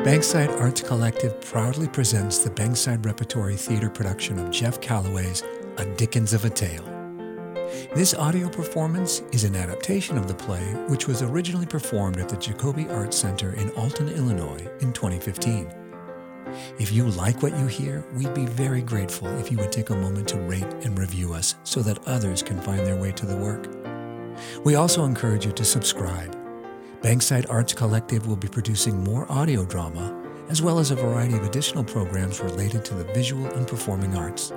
Bankside Arts Collective proudly presents the Bankside Repertory Theater production of Geoff Calloway's A Dickens of a Tale. This audio performance is an adaptation of the play, which was originally performed at the Jacoby Arts Center in Alton, Illinois in 2015. If you like what you hear, we'd be very grateful if you would take a moment to rate and review us so that others can find their way to the work. We also encourage you to subscribe. Bankside Arts Collective will be producing more audio drama, as well as a variety of additional programs related to the visual and performing arts.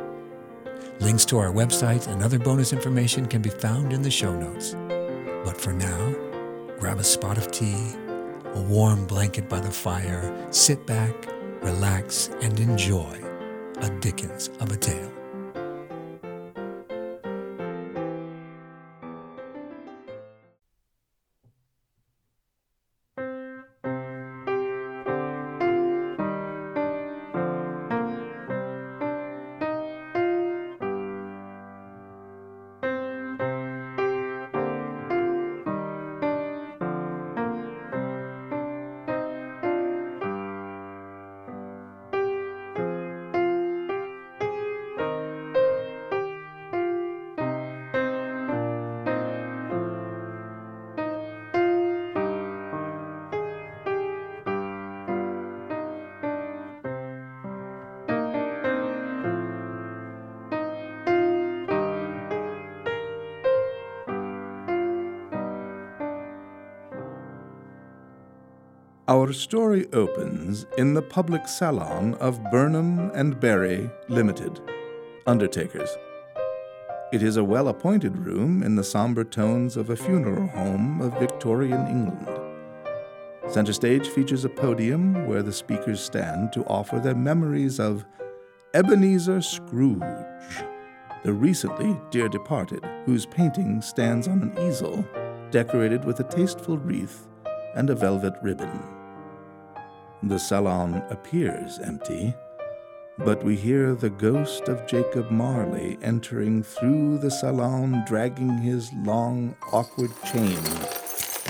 Links to our website and other bonus information can be found in the show notes. But for now, grab a spot of tea, a warm blanket by the fire, sit back, relax, and enjoy a Dickens of a tale. Our story opens in the public salon of Burnham and Berry Limited, undertakers. It is a well appointed room in the somber tones of a funeral home of Victorian England. Center stage features a podium where the speakers stand to offer their memories of Ebenezer Scrooge, the recently dear departed, whose painting stands on an easel decorated with a tasteful wreath and a velvet ribbon. The salon appears empty, but we hear the ghost of Jacob Marley entering through the salon, dragging his long, awkward chain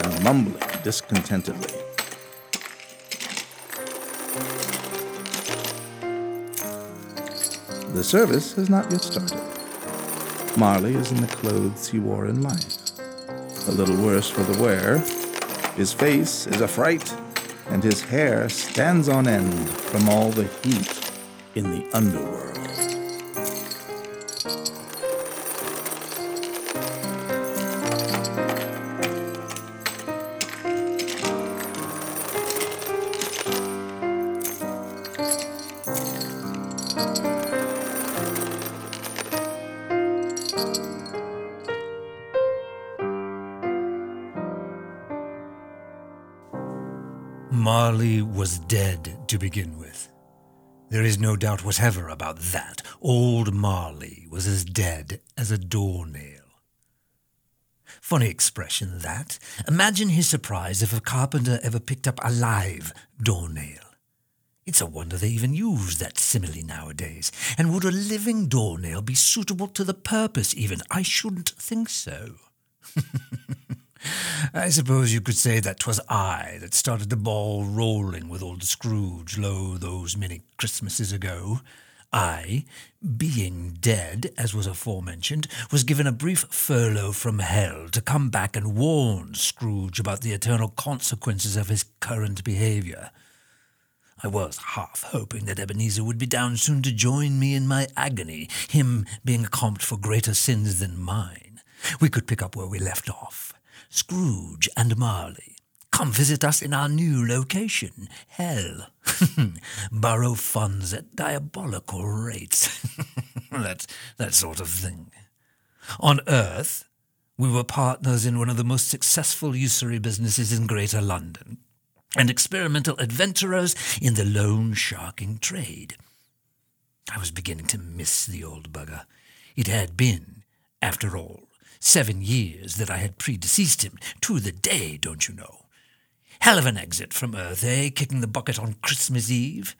and mumbling discontentedly. The service has not yet started. Marley is in the clothes he wore in life. A little worse for the wear, his face is a fright, and his hair stands on end from all the heat in the underworld. Marley was dead to begin with. There is no doubt whatever about that. Old Marley was as dead as a doornail. Funny expression, that. Imagine his surprise if a carpenter ever picked up a live doornail. It's a wonder they even use that simile nowadays. And would a living doornail be suitable to the purpose, even? I shouldn't think so. I suppose you could say that 'twas I that started the ball rolling with old Scrooge, lo, those many Christmases ago. I, being dead, as was aforementioned, was given a brief furlough from hell to come back and warn Scrooge about the eternal consequences of his current behaviour. I was half hoping that Ebenezer would be down soon to join me in my agony, him being comped for greater sins than mine. We could pick up where we left off. Scrooge and Marley. Come visit us in our new location, Hell. Borrow funds at diabolical rates. that, that sort of thing. On Earth, we were partners in one of the most successful usury businesses in Greater London, and experimental adventurers in the loan sharking trade. I was beginning to miss the old bugger. It had been, after all, Seven years that I had predeceased him, to the day, don't you know. Hell of an exit from Earth, eh, kicking the bucket on Christmas Eve?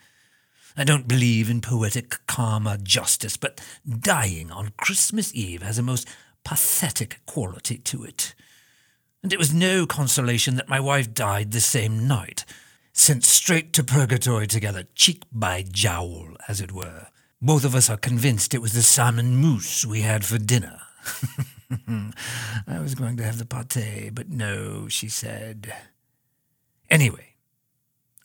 I don't believe in poetic karma justice, but dying on Christmas Eve has a most pathetic quality to it. And it was no consolation that my wife died the same night. sent straight to purgatory together, cheek by jowl, as it were. Both of us are convinced it was the salmon mousse we had for dinner. I was going to have the pate, but no, she said. Anyway,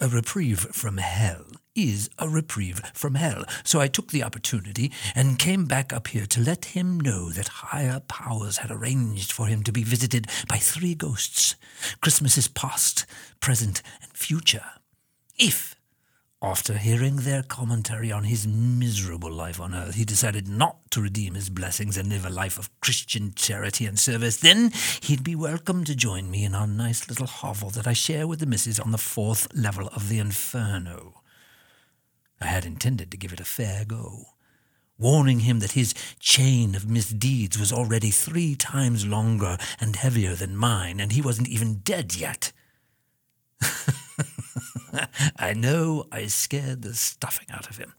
a reprieve from hell is a reprieve from hell. So I took the opportunity and came back up here to let him know that higher powers had arranged for him to be visited by three ghosts, Christmases past, present, and future. If after hearing their commentary on his miserable life on earth, he decided not to redeem his blessings and live a life of Christian charity and service. Then he'd be welcome to join me in our nice little hovel that I share with the missus on the fourth level of the inferno. I had intended to give it a fair go, warning him that his chain of misdeeds was already three times longer and heavier than mine, and he wasn't even dead yet. I know I scared the stuffing out of him,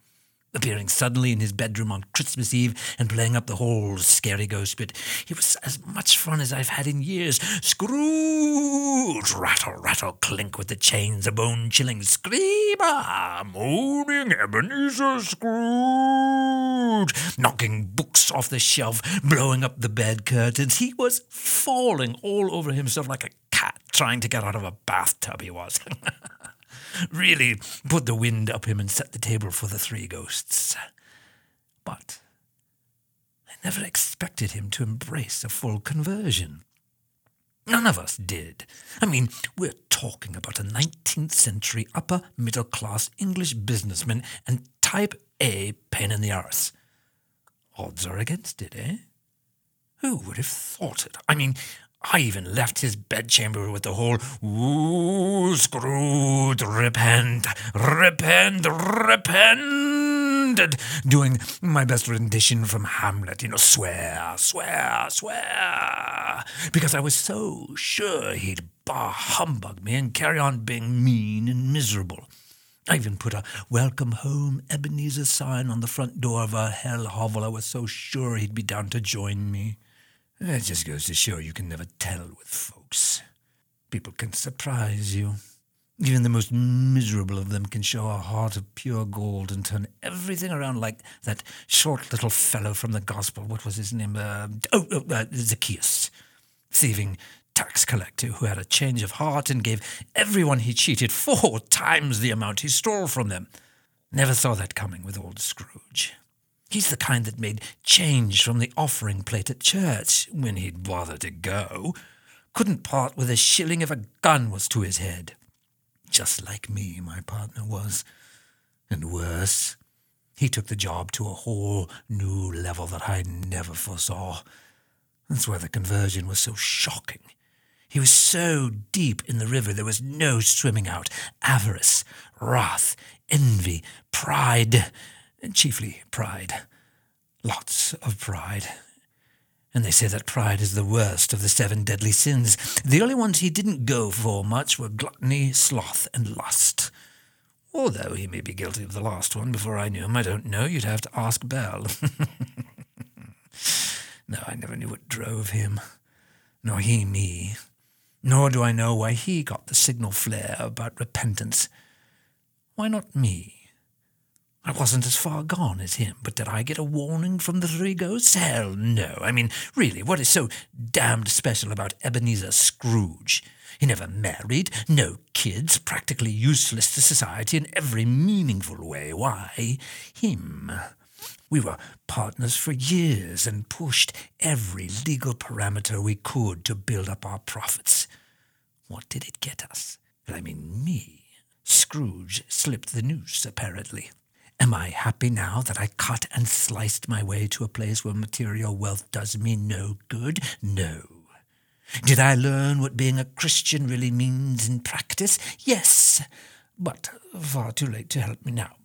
appearing suddenly in his bedroom on Christmas Eve and playing up the whole scary ghost bit. It was as much fun as I've had in years. Scrooge! Rattle, rattle, clink with the chains, a bone chilling screamer! Ah, Moaning Ebenezer Scrooge! Knocking books off the shelf, blowing up the bed curtains. He was falling all over himself like a cat trying to get out of a bathtub, he was. really put the wind up him and set the table for the three ghosts. But I never expected him to embrace a full conversion. None of us did. I mean, we're talking about a 19th century upper middle class English businessman and type A pain in the arse. Odds are against it, eh? Who would have thought it? I mean, I even left his bedchamber with the whole Ooh, Scrooge, repent, repent, repent, doing my best rendition from Hamlet, you know, swear, swear, swear, because I was so sure he'd bar humbug me and carry on being mean and miserable. I even put a welcome home Ebenezer sign on the front door of our hell hovel. I was so sure he'd be down to join me. It just goes to show you can never tell with folks. People can surprise you. Even the most miserable of them can show a heart of pure gold and turn everything around like that short little fellow from the gospel. What was his name? Uh, oh, oh uh, Zacchaeus. Thieving tax collector who had a change of heart and gave everyone he cheated four times the amount he stole from them. Never saw that coming with old Scrooge. He's the kind that made change from the offering plate at church when he'd bother to go. Couldn't part with a shilling if a gun was to his head. Just like me, my partner was. And worse, he took the job to a whole new level that I never foresaw. That's why the conversion was so shocking. He was so deep in the river there was no swimming out. Avarice, wrath, envy, pride chiefly pride. Lots of pride. And they say that pride is the worst of the seven deadly sins. The only ones he didn't go for much were gluttony, sloth, and lust. Although he may be guilty of the last one before I knew him, I don't know. You'd have to ask Belle. no, I never knew what drove him, nor he me. Nor do I know why he got the signal flare about repentance. Why not me? I wasn't as far gone as him, but did I get a warning from the three ghosts? Hell no. I mean, really, what is so damned special about Ebenezer Scrooge? He never married, no kids, practically useless to society in every meaningful way. Why, him. We were partners for years and pushed every legal parameter we could to build up our profits. What did it get us? I mean, me. Scrooge slipped the noose, apparently. Am I happy now that I cut and sliced my way to a place where material wealth does me no good? No. Did I learn what being a Christian really means in practice? Yes, but far too late to help me now.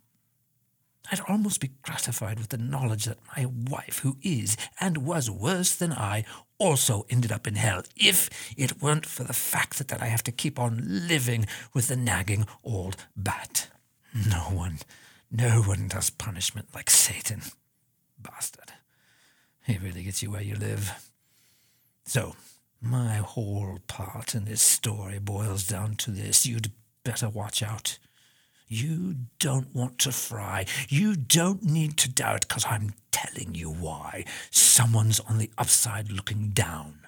I'd almost be gratified with the knowledge that my wife, who is and was worse than I, also ended up in hell, if it weren't for the fact that, I have to keep on living with the nagging old bat. No one no one does punishment like Satan. Bastard. He really gets you where you live. So, my whole part in this story boils down to this. You'd better watch out. You don't want to fry. You don't need to doubt, because I'm telling you why. Someone's on the upside looking down.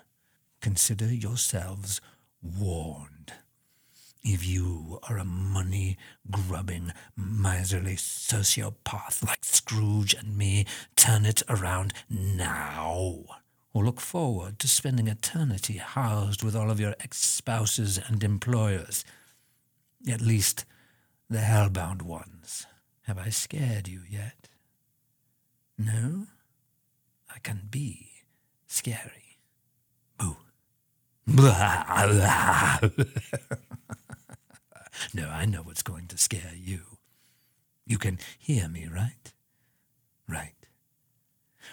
Consider yourselves warned. If you are a money grubbing, miserly sociopath like Scrooge and me, turn it around now. Or look forward to spending eternity housed with all of your ex spouses and employers. At least the hellbound ones. Have I scared you yet? No? I can be scary. Boo. no, I know what's going to scare you. You can hear me, right? Right.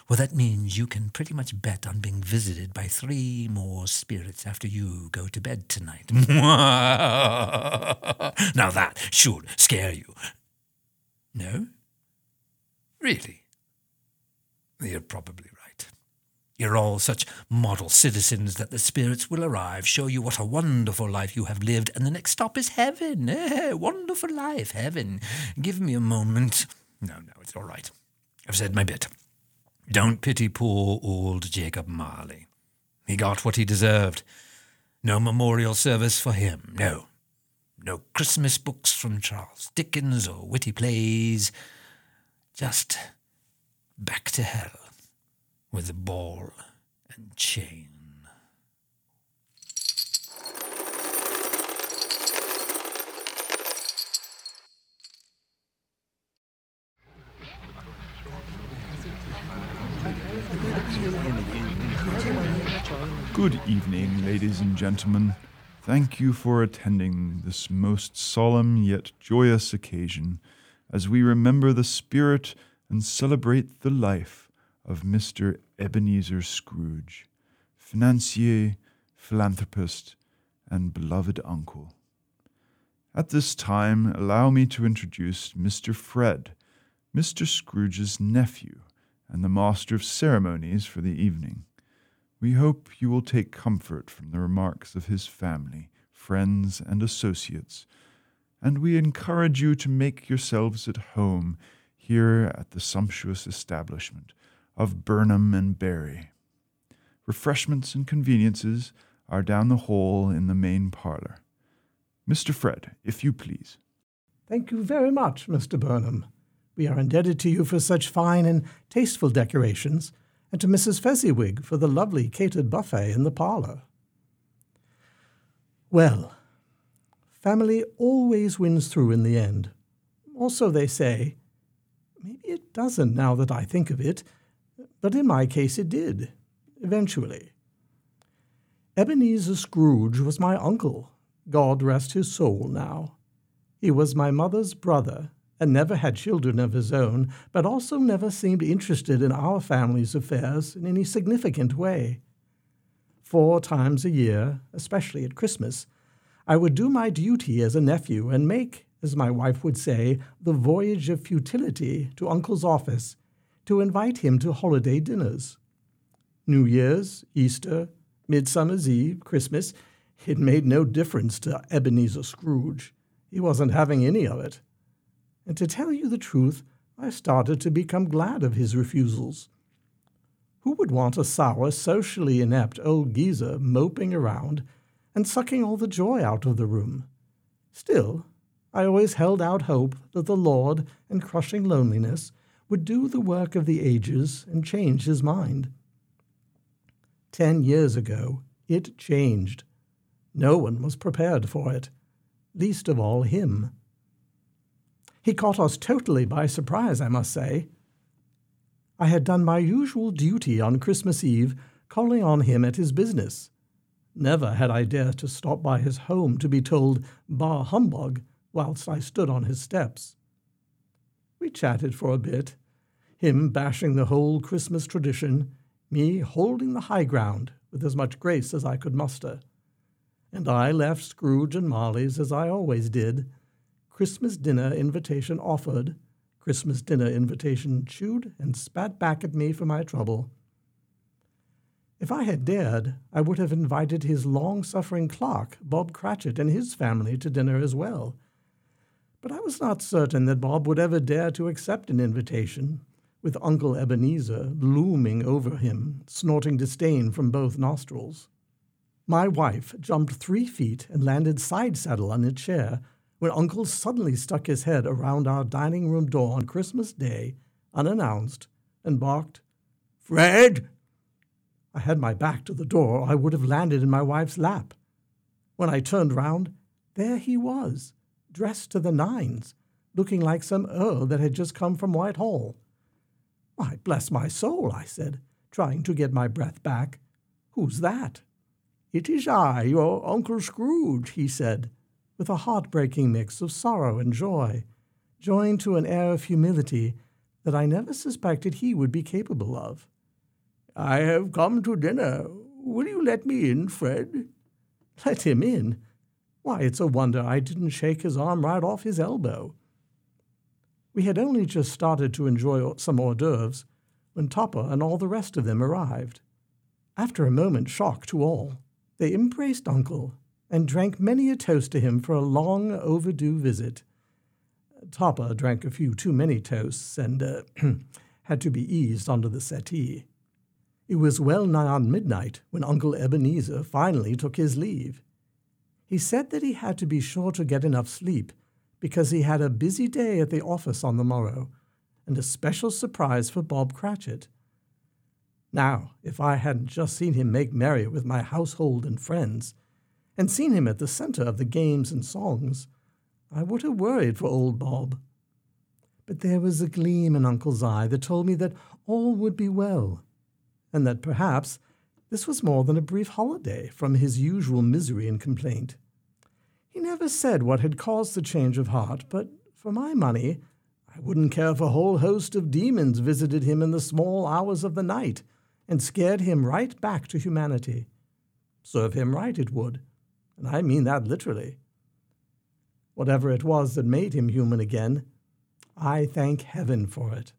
Well, that means you can pretty much bet on being visited by three more spirits after you go to bed tonight. now that should scare you. No? Really? You're probably. You're all such model citizens that the spirits will arrive, show you what a wonderful life you have lived, and the next stop is heaven. Eh, wonderful life, heaven. Give me a moment. No, no, it's all right. I've said my bit. Don't pity poor old Jacob Marley. He got what he deserved. No memorial service for him, no. No Christmas books from Charles Dickens or witty plays. Just back to hell with the ball and chain. Good evening, ladies and gentlemen. Thank you for attending this most solemn yet joyous occasion as we remember the spirit and celebrate the life of Mr. Ebenezer Scrooge, financier, philanthropist, and beloved uncle. At this time, allow me to introduce Mr. Fred, Mr. Scrooge's nephew, and the master of ceremonies for the evening. We hope you will take comfort from the remarks of his family, friends, and associates, and we encourage you to make yourselves at home here at the sumptuous establishment of Burnham and Berry. Refreshments and conveniences are down the hall in the main parlor. Mr. Fred, if you please. Thank you very much, Mr. Burnham. We are indebted to you for such fine and tasteful decorations and to Mrs. Fezziwig for the lovely catered buffet in the parlor. Well, family always wins through in the end. Also, they say. Maybe it doesn't now that I think of it, but in my case it did, eventually. Ebenezer Scrooge was my uncle, God rest his soul now. He was my mother's brother, and never had children of his own, but also never seemed interested in our family's affairs in any significant way. Four times a year, especially at Christmas, I would do my duty as a nephew and make, as my wife would say, the voyage of futility to Uncle's office to invite him to holiday dinners. New Year's, Easter, Midsummer's Eve, Christmas, it made no difference to Ebenezer Scrooge. He wasn't having any of it and to tell you the truth, I started to become glad of his refusals. Who would want a sour, socially inept old geezer moping around and sucking all the joy out of the room? Still, I always held out hope that the Lord and crushing loneliness would do the work of the ages and change his mind. Ten years ago, it changed. No one was prepared for it, least of all him. He caught us totally by surprise, I must say. I had done my usual duty on Christmas Eve, calling on him at his business. Never had I dared to stop by his home to be told bah humbug whilst I stood on his steps. We chatted for a bit, him bashing the whole Christmas tradition, me holding the high ground with as much grace as I could muster. And I left Scrooge and Marley's as I always did, Christmas dinner invitation offered, Christmas dinner invitation chewed and spat back at me for my trouble. If I had dared, I would have invited his long suffering clerk, Bob Cratchit, and his family to dinner as well. But I was not certain that Bob would ever dare to accept an invitation, with Uncle Ebenezer looming over him, snorting disdain from both nostrils. My wife jumped three feet and landed side saddle on a chair when Uncle suddenly stuck his head around our dining room door on Christmas Day, unannounced, and barked, Fred! I had my back to the door, or I would have landed in my wife's lap. When I turned round, there he was, dressed to the nines, looking like some earl that had just come from Whitehall. Why, bless my soul, I said, trying to get my breath back. Who's that? It is I, your Uncle Scrooge, he said, with a heartbreaking mix of sorrow and joy, joined to an air of humility that I never suspected he would be capable of. I have come to dinner. Will you let me in, Fred? Let him in? Why, it's a wonder I didn't shake his arm right off his elbow. We had only just started to enjoy some hors d'oeuvres when Topper and all the rest of them arrived. After a moment's shock to all, they embraced Uncle and drank many a toast to him for a long overdue visit. Topper drank a few too many toasts and uh, had to be eased onto the settee. It was well nigh on midnight when Uncle Ebenezer finally took his leave. He said that he had to be sure to get enough sleep because he had a busy day at the office on the morrow and a special surprise for Bob Cratchit. Now, if I hadn't just seen him make merry with my household and friends, and seen him at the center of the games and songs, I would have worried for old Bob. But there was a gleam in Uncle's eye that told me that all would be well, and that perhaps this was more than a brief holiday from his usual misery and complaint. He never said what had caused the change of heart, but for my money, I wouldn't care if a whole host of demons visited him in the small hours of the night and scared him right back to humanity. Serve him right, it would, and I mean that literally. Whatever it was that made him human again, I thank heaven for it.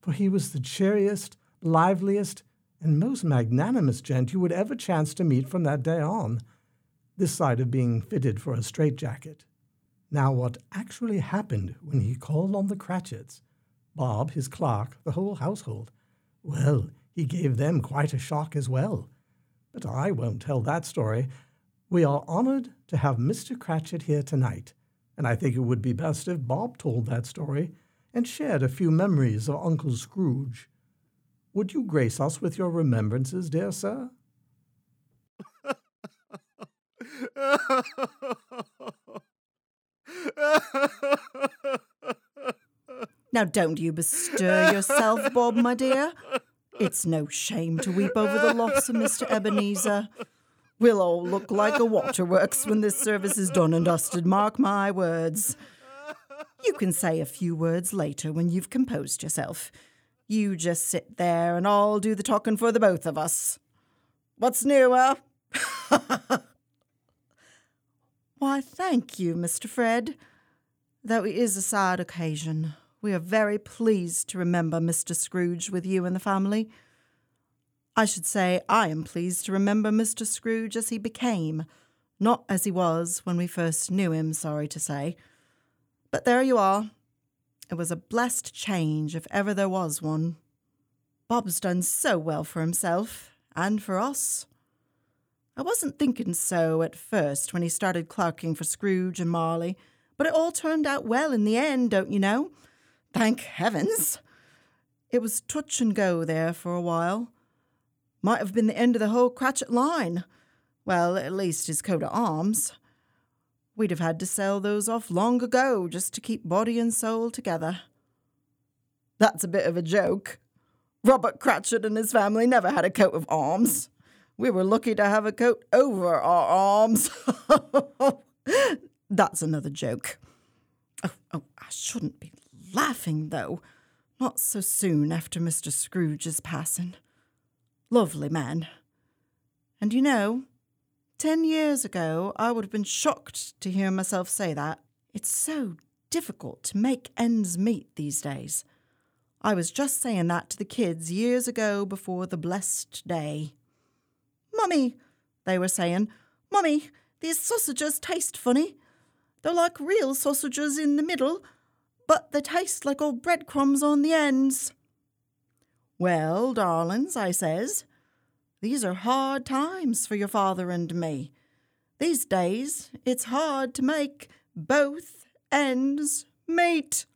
For he was the cheeriest, liveliest, and most magnanimous gent you would ever chance to meet from that day on, this side of being fitted for a straitjacket. Now, what actually happened when he called on the Cratchits, Bob, his clerk, the whole household, well, he gave them quite a shock as well. But I won't tell that story. We are honored to have Mr. Cratchit here tonight, and I think it would be best if Bob told that story and shared a few memories of Uncle Scrooge. Would you grace us with your remembrances, dear sir? Now don't you bestir yourself, Bob, my dear. It's no shame to weep over the loss of Mr. Ebenezer. We'll all look like a waterworks when this service is done and dusted, mark my words. You can say a few words later when you've composed yourself. You just sit there and I'll do the talking for the both of us. What's new? Why, thank you, Mr. Fred. Though it is a sad occasion, we are very pleased to remember Mr. Scrooge with you and the family. I should say I am pleased to remember Mr. Scrooge as he became, not as he was when we first knew him, sorry to say. But there you are. It was a blessed change, if ever there was one. Bob's done so well for himself, and for us. I wasn't thinking so at first when he started clerking for Scrooge and Marley, but it all turned out well in the end, don't you know? Thank heavens! It was touch and go there for a while. Might have been the end of the whole Cratchit line. Well, at least his coat of arms. We'd have had to sell those off long ago just to keep body and soul together. That's a bit of a joke. Robert Cratchit and his family never had a coat of arms. We were lucky to have a coat over our arms. That's another joke. Oh, oh, I shouldn't be laughing, though. Not so soon after Mr. Scrooge's passing. Lovely man. And you know, ten years ago I would have been shocked to hear myself say that. It's so difficult to make ends meet these days. I was just saying that to the kids years ago before the blessed day. Mummy, they were saying, Mummy, these sausages taste funny. They're like real sausages in the middle, but they taste like old breadcrumbs on the ends. Well, darlings, I says, these are hard times for your father and me. These days, it's hard to make both ends meet.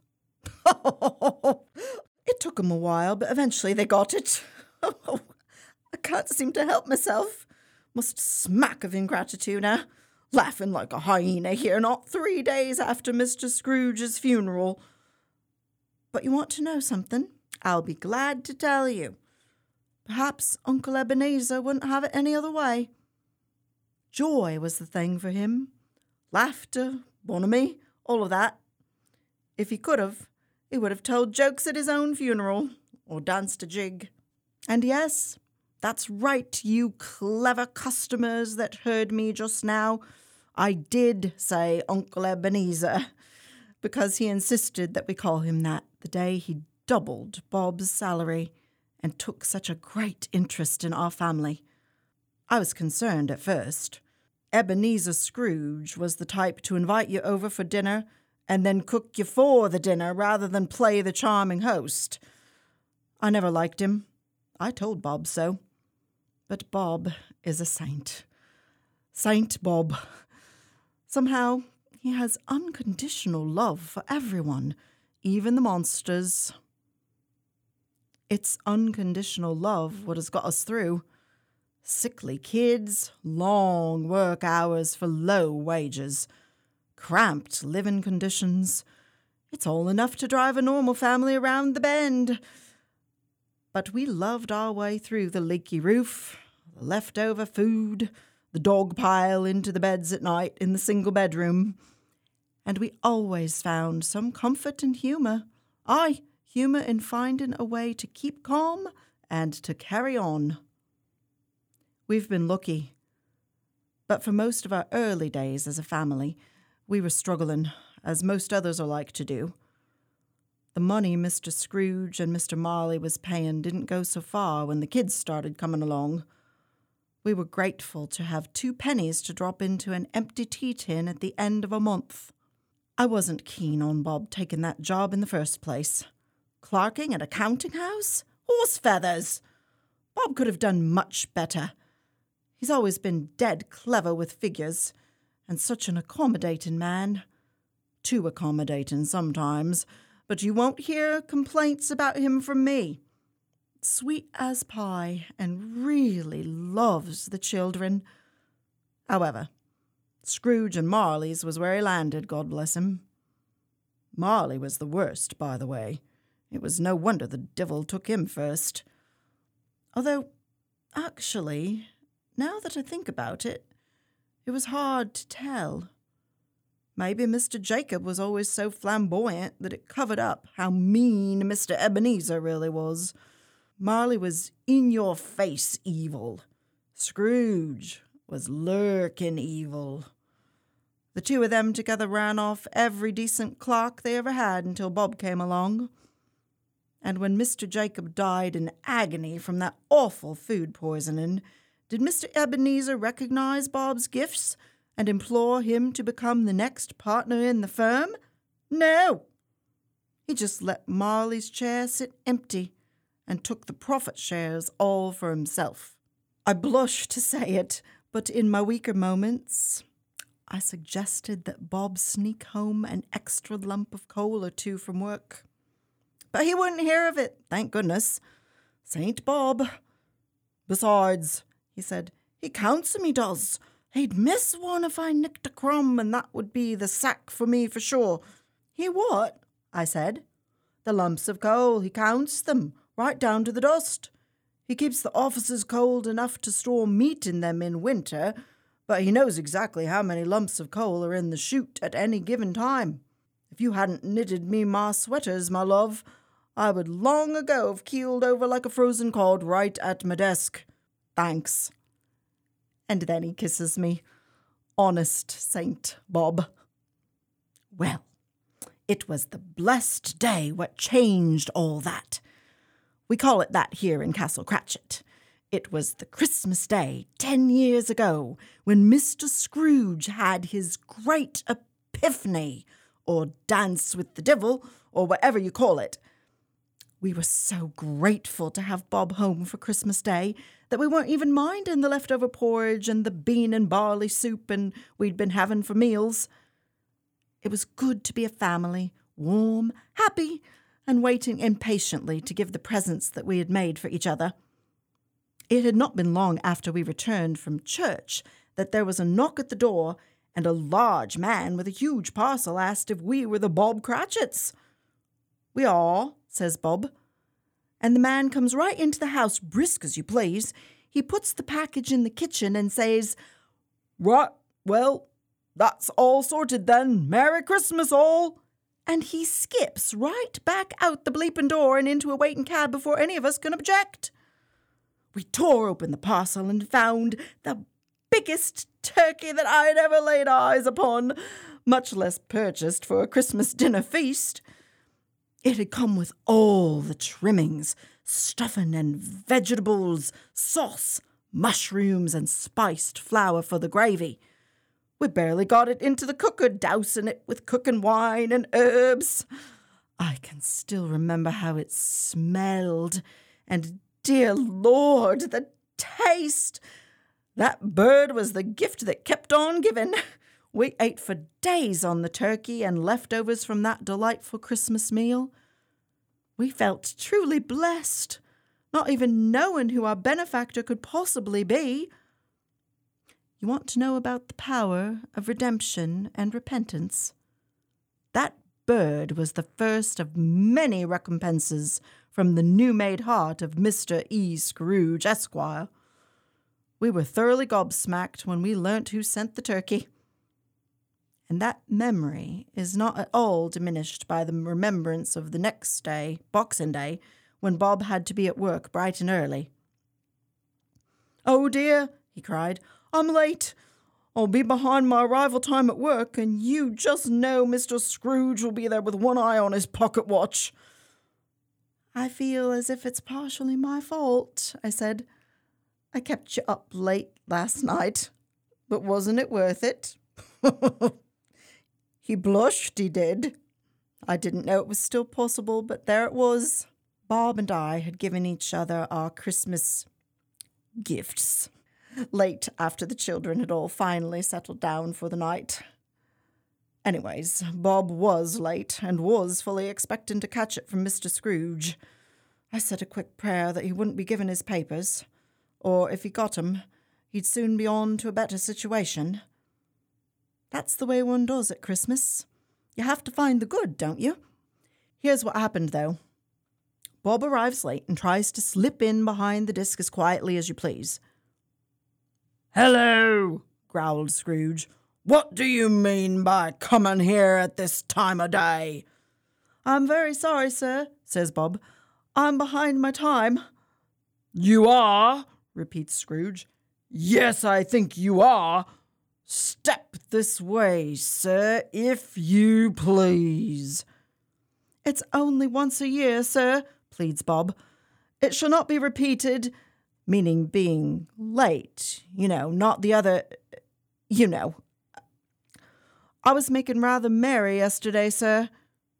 it took took 'em a while, but eventually they got it. I can't seem to help myself. Must smack of ingratitude now. Laughing like a hyena here, not three days after Mr. Scrooge's funeral. But you want to know something? I'll be glad to tell you. Perhaps Uncle Ebenezer wouldn't have it any other way. Joy was the thing for him. Laughter, bonhomie, all of that. If he could have, he would have told jokes at his own funeral or danced a jig. And yes, that's right, you clever customers that heard me just now. I did say Uncle Ebenezer because he insisted that we call him that the day he doubled Bob's salary and took such a great interest in our family. I was concerned at first. Ebenezer Scrooge was the type to invite you over for dinner and then cook you for the dinner rather than play the charming host. I never liked him. I told Bob so. But Bob is a saint. Saint Bob. Somehow, he has unconditional love for everyone, even the monsters. It's unconditional love what has got us through. Sickly kids, long work hours for low wages, cramped living conditions. It's all enough to drive a normal family around the bend. But we loved our way through the leaky roof, the leftover food, the dog pile into the beds at night in the single bedroom. And we always found some comfort and humour. Aye, humour in finding a way to keep calm and to carry on. We've been lucky. But for most of our early days as a family, we were struggling, as most others are like to do. The money Mr. Scrooge and Mr. Marley was paying didn't go so far when the kids started coming along. We were grateful to have two pennies to drop into an empty tea tin at the end of a month. I wasn't keen on Bob taking that job in the first place. Clerking at a counting house? Horse feathers! Bob could have done much better. He's always been dead clever with figures, and such an accommodating man. Too accommodating sometimes, but you won't hear complaints about him from me. Sweet as pie, and really loves the children. However, Scrooge and Marley's was where he landed, God bless him. Marley was the worst, by the way. It was no wonder the devil took him first. Although, actually, now that I think about it, it was hard to tell. Maybe Mr. Jacob was always so flamboyant that it covered up how mean Mr. Ebenezer really was. Marley was in your face evil. Scrooge was lurking evil. The two of them together ran off every decent clerk they ever had until Bob came along. And when Mr. Jacob died in agony from that awful food poisoning, did Mr. Ebenezer recognize Bob's gifts and implore him to become the next partner in the firm? No. He just let Marley's chair sit empty and took the profit shares all for himself. I blush to say it, but in my weaker moments, I suggested that Bob sneak home an extra lump of coal or two from work. But he wouldn't hear of it, thank goodness. Saint Bob. Besides, he said, he counts 'em, he does. He'd miss one if I nicked a crumb, and that would be the sack for me for sure. He what? I said. The lumps of coal, he counts them, right down to the dust. He keeps the offices cold enough to store meat in them in winter, but he knows exactly how many lumps of coal are in the chute at any given time. If you hadn't knitted me my sweaters, my love, I would long ago have keeled over like a frozen cod right at my desk. Thanks. And then he kisses me. Honest Saint Bob. Well, it was the blessed day what changed all that. We call it that here in Castle Cratchit. It was the Christmas day ten years ago when Mr. Scrooge had his great epiphany, or dance with the devil, or whatever you call it. We were so grateful to have Bob home for Christmas Day that we weren't even minding the leftover porridge and the bean and barley soup and we'd been having for meals. It was good to be a family, warm, happy, and waiting impatiently to give the presents that we had made for each other. It had not been long after we returned from church that there was a knock at the door, and a large man with a huge parcel asked if we were the Bob Cratchits. We are, says Bob. And the man comes right into the house, brisk as you please. He puts the package in the kitchen and says, Right, well, that's all sorted then. Merry Christmas, all. And he skips right back out the bleeping door and into a waiting cab before any of us can object. We tore open the parcel and found the biggest turkey that I'd ever laid eyes upon, much less purchased for a Christmas dinner feast. It had come with all the trimmings, stuffing and vegetables, sauce, mushrooms, and spiced flour for the gravy. We barely got it into the cooker, dousing it with cooking wine and herbs. I can still remember how it smelled, and dear Lord, the taste! That bird was the gift that kept on giving. We ate for days on the turkey and leftovers from that delightful Christmas meal. We felt truly blessed, not even knowing who our benefactor could possibly be. You want to know about the power of redemption and repentance? That bird was the first of many recompenses from the new made heart of Mr. E. Scrooge, Esquire. We were thoroughly gobsmacked when we learnt who sent the turkey. And that memory is not at all diminished by the remembrance of the next day, Boxing Day, when Bob had to be at work bright and early. Oh dear, he cried, I'm late. I'll be behind my arrival time at work, and you just know Mr. Scrooge will be there with one eye on his pocket watch. I feel as if it's partially my fault, I said. I kept you up late last night, but wasn't it worth it? he blushed, he did. I didn't know it was still possible, but there it was. Bob and I had given each other our Christmas gifts late after the children had all finally settled down for the night. Anyways, Bob was late and was fully expecting to catch it from Mr. Scrooge. I said a quick prayer that he wouldn't be given his papers, or if he got 'em, he'd soon be on to a better situation. That's the way one does at Christmas. You have to find the good, don't you? Here's what happened, though. Bob arrives late and tries to slip in behind the desk as quietly as you please. Hello, growled Scrooge. What do you mean by coming here at this time of day? I'm very sorry, sir, says Bob. I'm behind my time. You are, repeats Scrooge. Yes, I think you are. Step this way, sir, if you please. It's only once a year, sir, pleads Bob. It shall not be repeated, meaning being late, you know, not the other, you know. I was making rather merry yesterday, sir,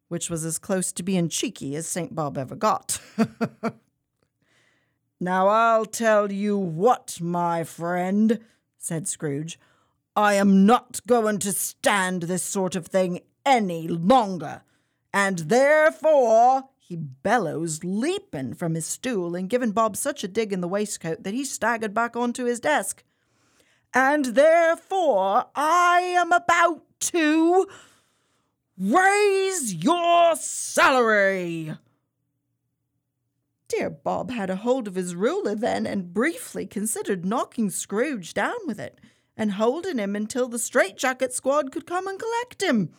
which was as close to being cheeky as St. Bob ever got. now I'll tell you what, my friend, said Scrooge. I am not going to stand this sort of thing any longer, and therefore he bellows, leaping from his stool and giving Bob such a dig in the waistcoat that he staggered back onto his desk. And therefore I am about to raise your salary. Dear Bob had a hold of his ruler then and briefly considered knocking Scrooge down with it and holding him until the straitjacket squad could come and collect him.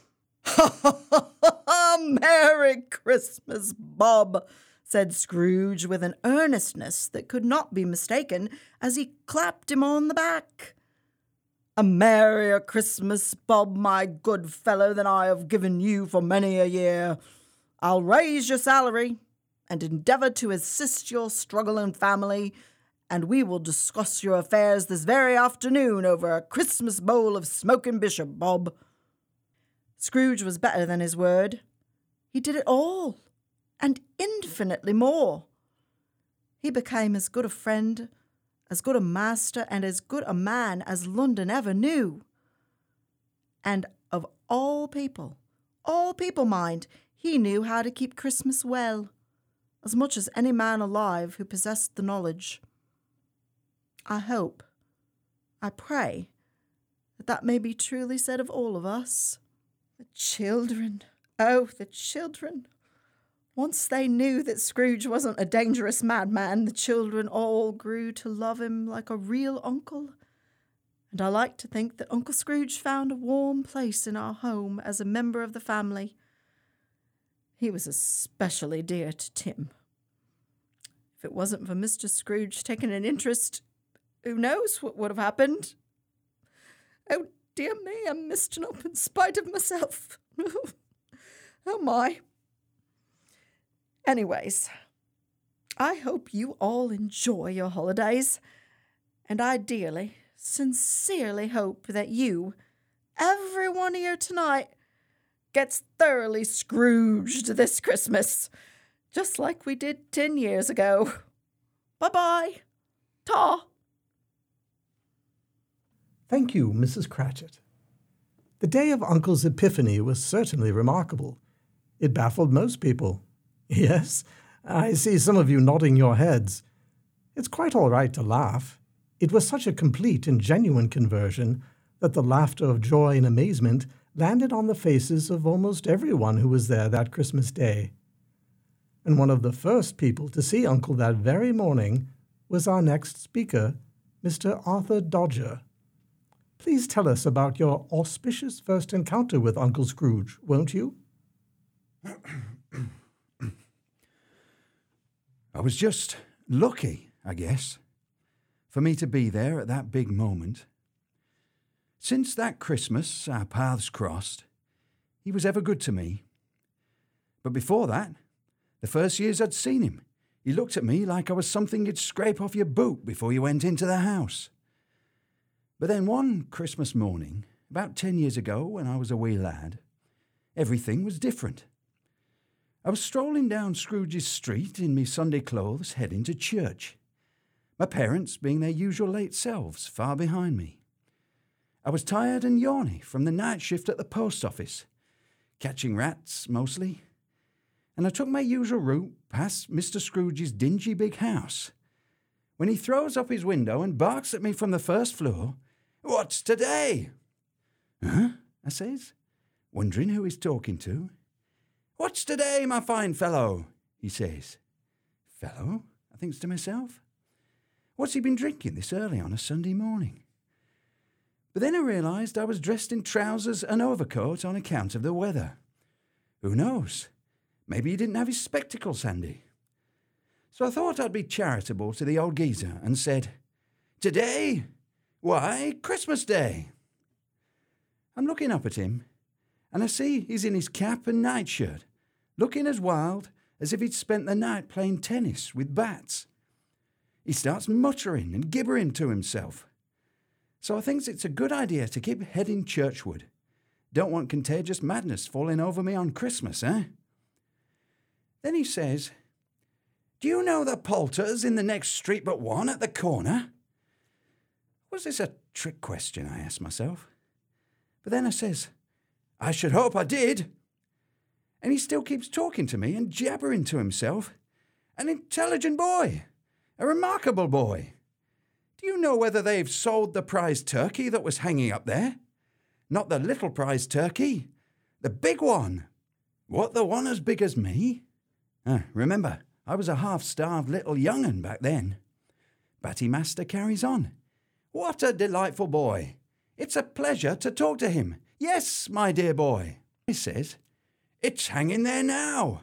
Ha ha Merry Christmas, Bob, said Scrooge with an earnestness that could not be mistaken as he clapped him on the back. A merrier Christmas, Bob, my good fellow, than I have given you for many a year. I'll raise your salary and endeavour to assist your struggling family and we will discuss your affairs this very afternoon over a Christmas bowl of smoking bishop, Bob. Scrooge was better than his word. He did it all, and infinitely more. He became as good a friend, as good a master, and as good a man as London ever knew. And of all people, all people mind, he knew how to keep Christmas well, as much as any man alive who possessed the knowledge. I hope, I pray, that that may be truly said of all of us. The children, oh, the children. Once they knew that Scrooge wasn't a dangerous madman, the children all grew to love him like a real uncle. And I like to think that Uncle Scrooge found a warm place in our home as a member of the family. He was especially dear to Tim. If it wasn't for Mr. Scrooge taking an interest who knows what would have happened? Oh, dear me, I'm misting up in spite of myself. oh, my. Anyways, I hope you all enjoy your holidays, and I dearly, sincerely hope that you, everyone here tonight, gets thoroughly Scrooged this Christmas, just like we did ten years ago. Bye bye. Ta. Thank you, Mrs. Cratchit. The day of Uncle's Epiphany was certainly remarkable. It baffled most people. Yes, I see some of you nodding your heads. It's quite all right to laugh. It was such a complete and genuine conversion that the laughter of joy and amazement landed on the faces of almost everyone who was there that Christmas day. And one of the first people to see Uncle that very morning was our next speaker, Mr. Arthur Dodger. Please tell us about your auspicious first encounter with Uncle Scrooge, won't you? I was just lucky, I guess, for me to be there at that big moment. Since that Christmas our paths crossed, he was ever good to me. But before that, the first years I'd seen him, he looked at me like I was something you'd scrape off your boot before you went into the house. But then one Christmas morning, about ten years ago, when I was a wee lad, everything was different. I was strolling down Scrooge's street in me Sunday clothes, heading to church, my parents being their usual late selves far behind me. I was tired and yawny from the night shift at the post office, catching rats mostly, and I took my usual route past Mr. Scrooge's dingy big house. When he throws up his window and barks at me from the first floor, What's today? Huh? I says, wondering who he's talking to. What's today, my fine fellow? he says. Fellow? I thinks to myself. What's he been drinking this early on a Sunday morning? But then I realised I was dressed in trousers and overcoat on account of the weather. Who knows? Maybe he didn't have his spectacles handy. So I thought I'd be charitable to the old geezer and said, Today why, Christmas Day. I'm looking up at him, and I see he's in his cap and nightshirt, looking as wild as if he'd spent the night playing tennis with bats. He starts muttering and gibbering to himself. So I thinks it's a good idea to keep heading churchward. Don't want contagious madness falling over me on Christmas, eh? Then he says, Do you know the Poulters in the next street but one at the corner? Was this a trick question? I asked myself. But then I says, I should hope I did. And he still keeps talking to me and jabbering to himself. An intelligent boy, a remarkable boy. Do you know whether they've sold the prize turkey that was hanging up there? Not the little prize turkey, the big one. What, the one as big as me? Ah, remember, I was a half starved little young'un back then. Batty Master carries on. What a delightful boy! It's a pleasure to talk to him. Yes, my dear boy. He says, It's hanging there now.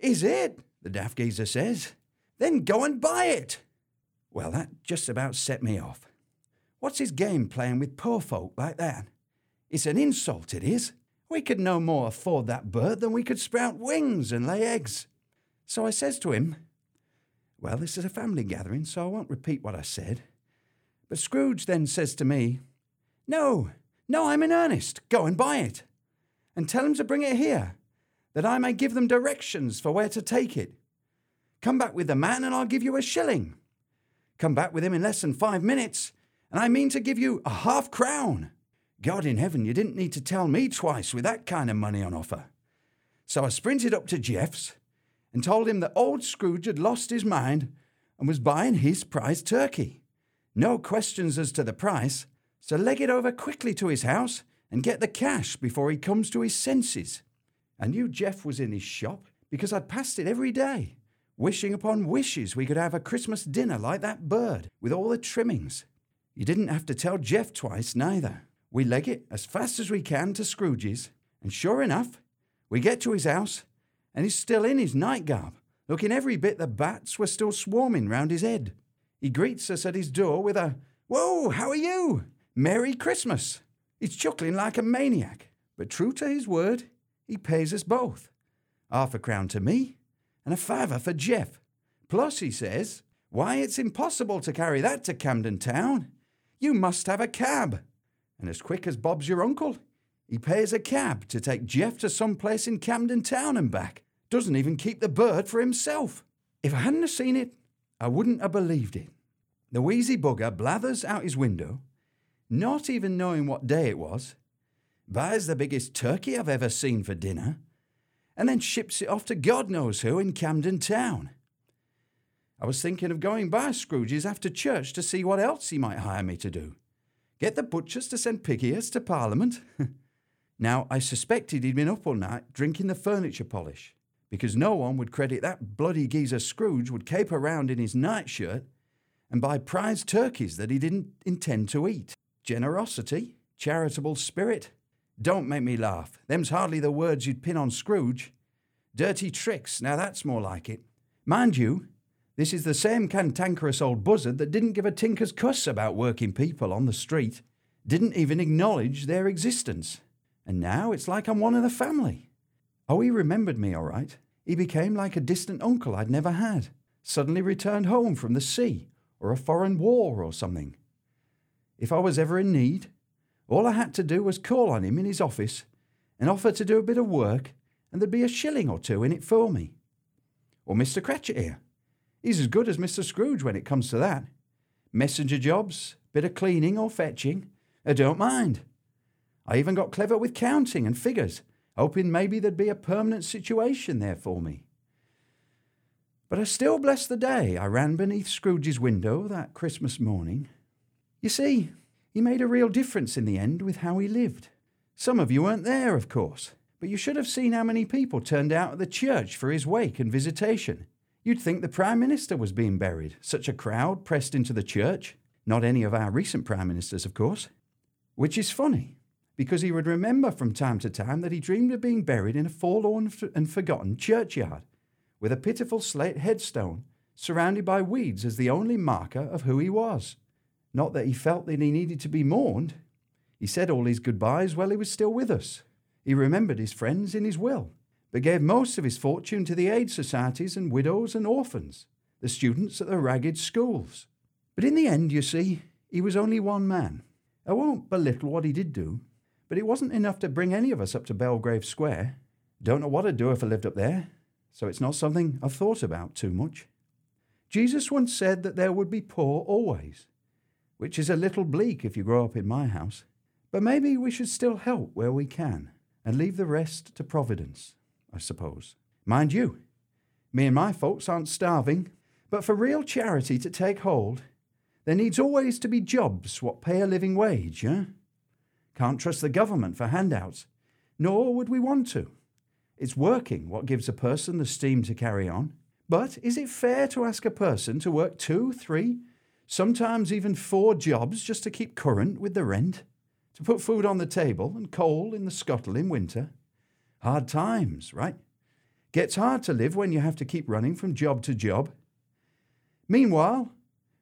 Is it? The daft geezer says. Then go and buy it. Well, that just about set me off. What's his game playing with poor folk like that? It's an insult, it is. We could no more afford that bird than we could sprout wings and lay eggs. So I says to him, Well, this is a family gathering, so I won't repeat what I said. But Scrooge then says to me, No, no, I'm in earnest. Go and buy it. And tell him to bring it here, that I may give them directions for where to take it. Come back with the man, and I'll give you a shilling. Come back with him in less than five minutes, and I mean to give you a half crown. God in heaven, you didn't need to tell me twice with that kind of money on offer. So I sprinted up to Jeff's and told him that old Scrooge had lost his mind and was buying his prize turkey. No questions as to the price, so leg it over quickly to his house and get the cash before he comes to his senses. I knew Jeff was in his shop because I'd passed it every day, wishing upon wishes we could have a Christmas dinner like that bird with all the trimmings. You didn't have to tell Jeff twice, neither. We leg it as fast as we can to Scrooge's, and sure enough, we get to his house, and he's still in his nightgown, looking every bit the bats were still swarming round his head. He greets us at his door with a, Whoa, how are you? Merry Christmas. He's chuckling like a maniac, but true to his word, he pays us both. Half a crown to me, and a fiver for Jeff. Plus, he says, Why, it's impossible to carry that to Camden Town. You must have a cab. And as quick as Bob's your uncle, he pays a cab to take Jeff to some place in Camden Town and back. Doesn't even keep the bird for himself. If I hadn't have seen it, I wouldn't have believed it. The wheezy bugger blathers out his window, not even knowing what day it was, buys the biggest turkey I've ever seen for dinner, and then ships it off to God knows who in Camden Town. I was thinking of going by Scrooge's after church to see what else he might hire me to do. Get the butchers to send pig ears to Parliament? now, I suspected he'd been up all night drinking the furniture polish, because no one would credit that bloody geezer Scrooge would caper around in his nightshirt and buy prize turkeys that he didn't intend to eat. Generosity, charitable spirit. Don't make me laugh. Them's hardly the words you'd pin on Scrooge. Dirty tricks, now that's more like it. Mind you, this is the same cantankerous old buzzard that didn't give a tinker's cuss about working people on the street, didn't even acknowledge their existence. And now it's like I'm one of the family. Oh, he remembered me all right. He became like a distant uncle I'd never had, suddenly returned home from the sea or a foreign war or something. If I was ever in need, all I had to do was call on him in his office and offer to do a bit of work, and there'd be a shilling or two in it for me. Or Mr. Cratchit here. He's as good as Mr. Scrooge when it comes to that. Messenger jobs, bit of cleaning or fetching, I don't mind. I even got clever with counting and figures, hoping maybe there'd be a permanent situation there for me. But I still bless the day I ran beneath Scrooge's window that Christmas morning. You see, he made a real difference in the end with how he lived. Some of you weren't there, of course, but you should have seen how many people turned out at the church for his wake and visitation. You'd think the Prime Minister was being buried. Such a crowd pressed into the church. Not any of our recent Prime Ministers, of course. Which is funny, because he would remember from time to time that he dreamed of being buried in a forlorn and forgotten churchyard, with a pitiful slate headstone surrounded by weeds as the only marker of who he was. Not that he felt that he needed to be mourned. He said all his goodbyes while he was still with us. He remembered his friends in his will but gave most of his fortune to the aid societies and widows and orphans, the students at the ragged schools. But in the end, you see, he was only one man. I won't belittle what he did do, but it wasn't enough to bring any of us up to Belgrave Square. Don't know what I'd do if I lived up there, so it's not something I've thought about too much. Jesus once said that there would be poor always, which is a little bleak if you grow up in my house. But maybe we should still help where we can and leave the rest to Providence. I suppose. Mind you, me and my folks aren't starving, but for real charity to take hold, there needs always to be jobs what pay a living wage, eh? Can't trust the government for handouts, nor would we want to. It's working what gives a person the steam to carry on. But is it fair to ask a person to work two, three, sometimes even four jobs just to keep current with the rent? To put food on the table and coal in the scuttle in winter? Hard times, right? Gets hard to live when you have to keep running from job to job. Meanwhile,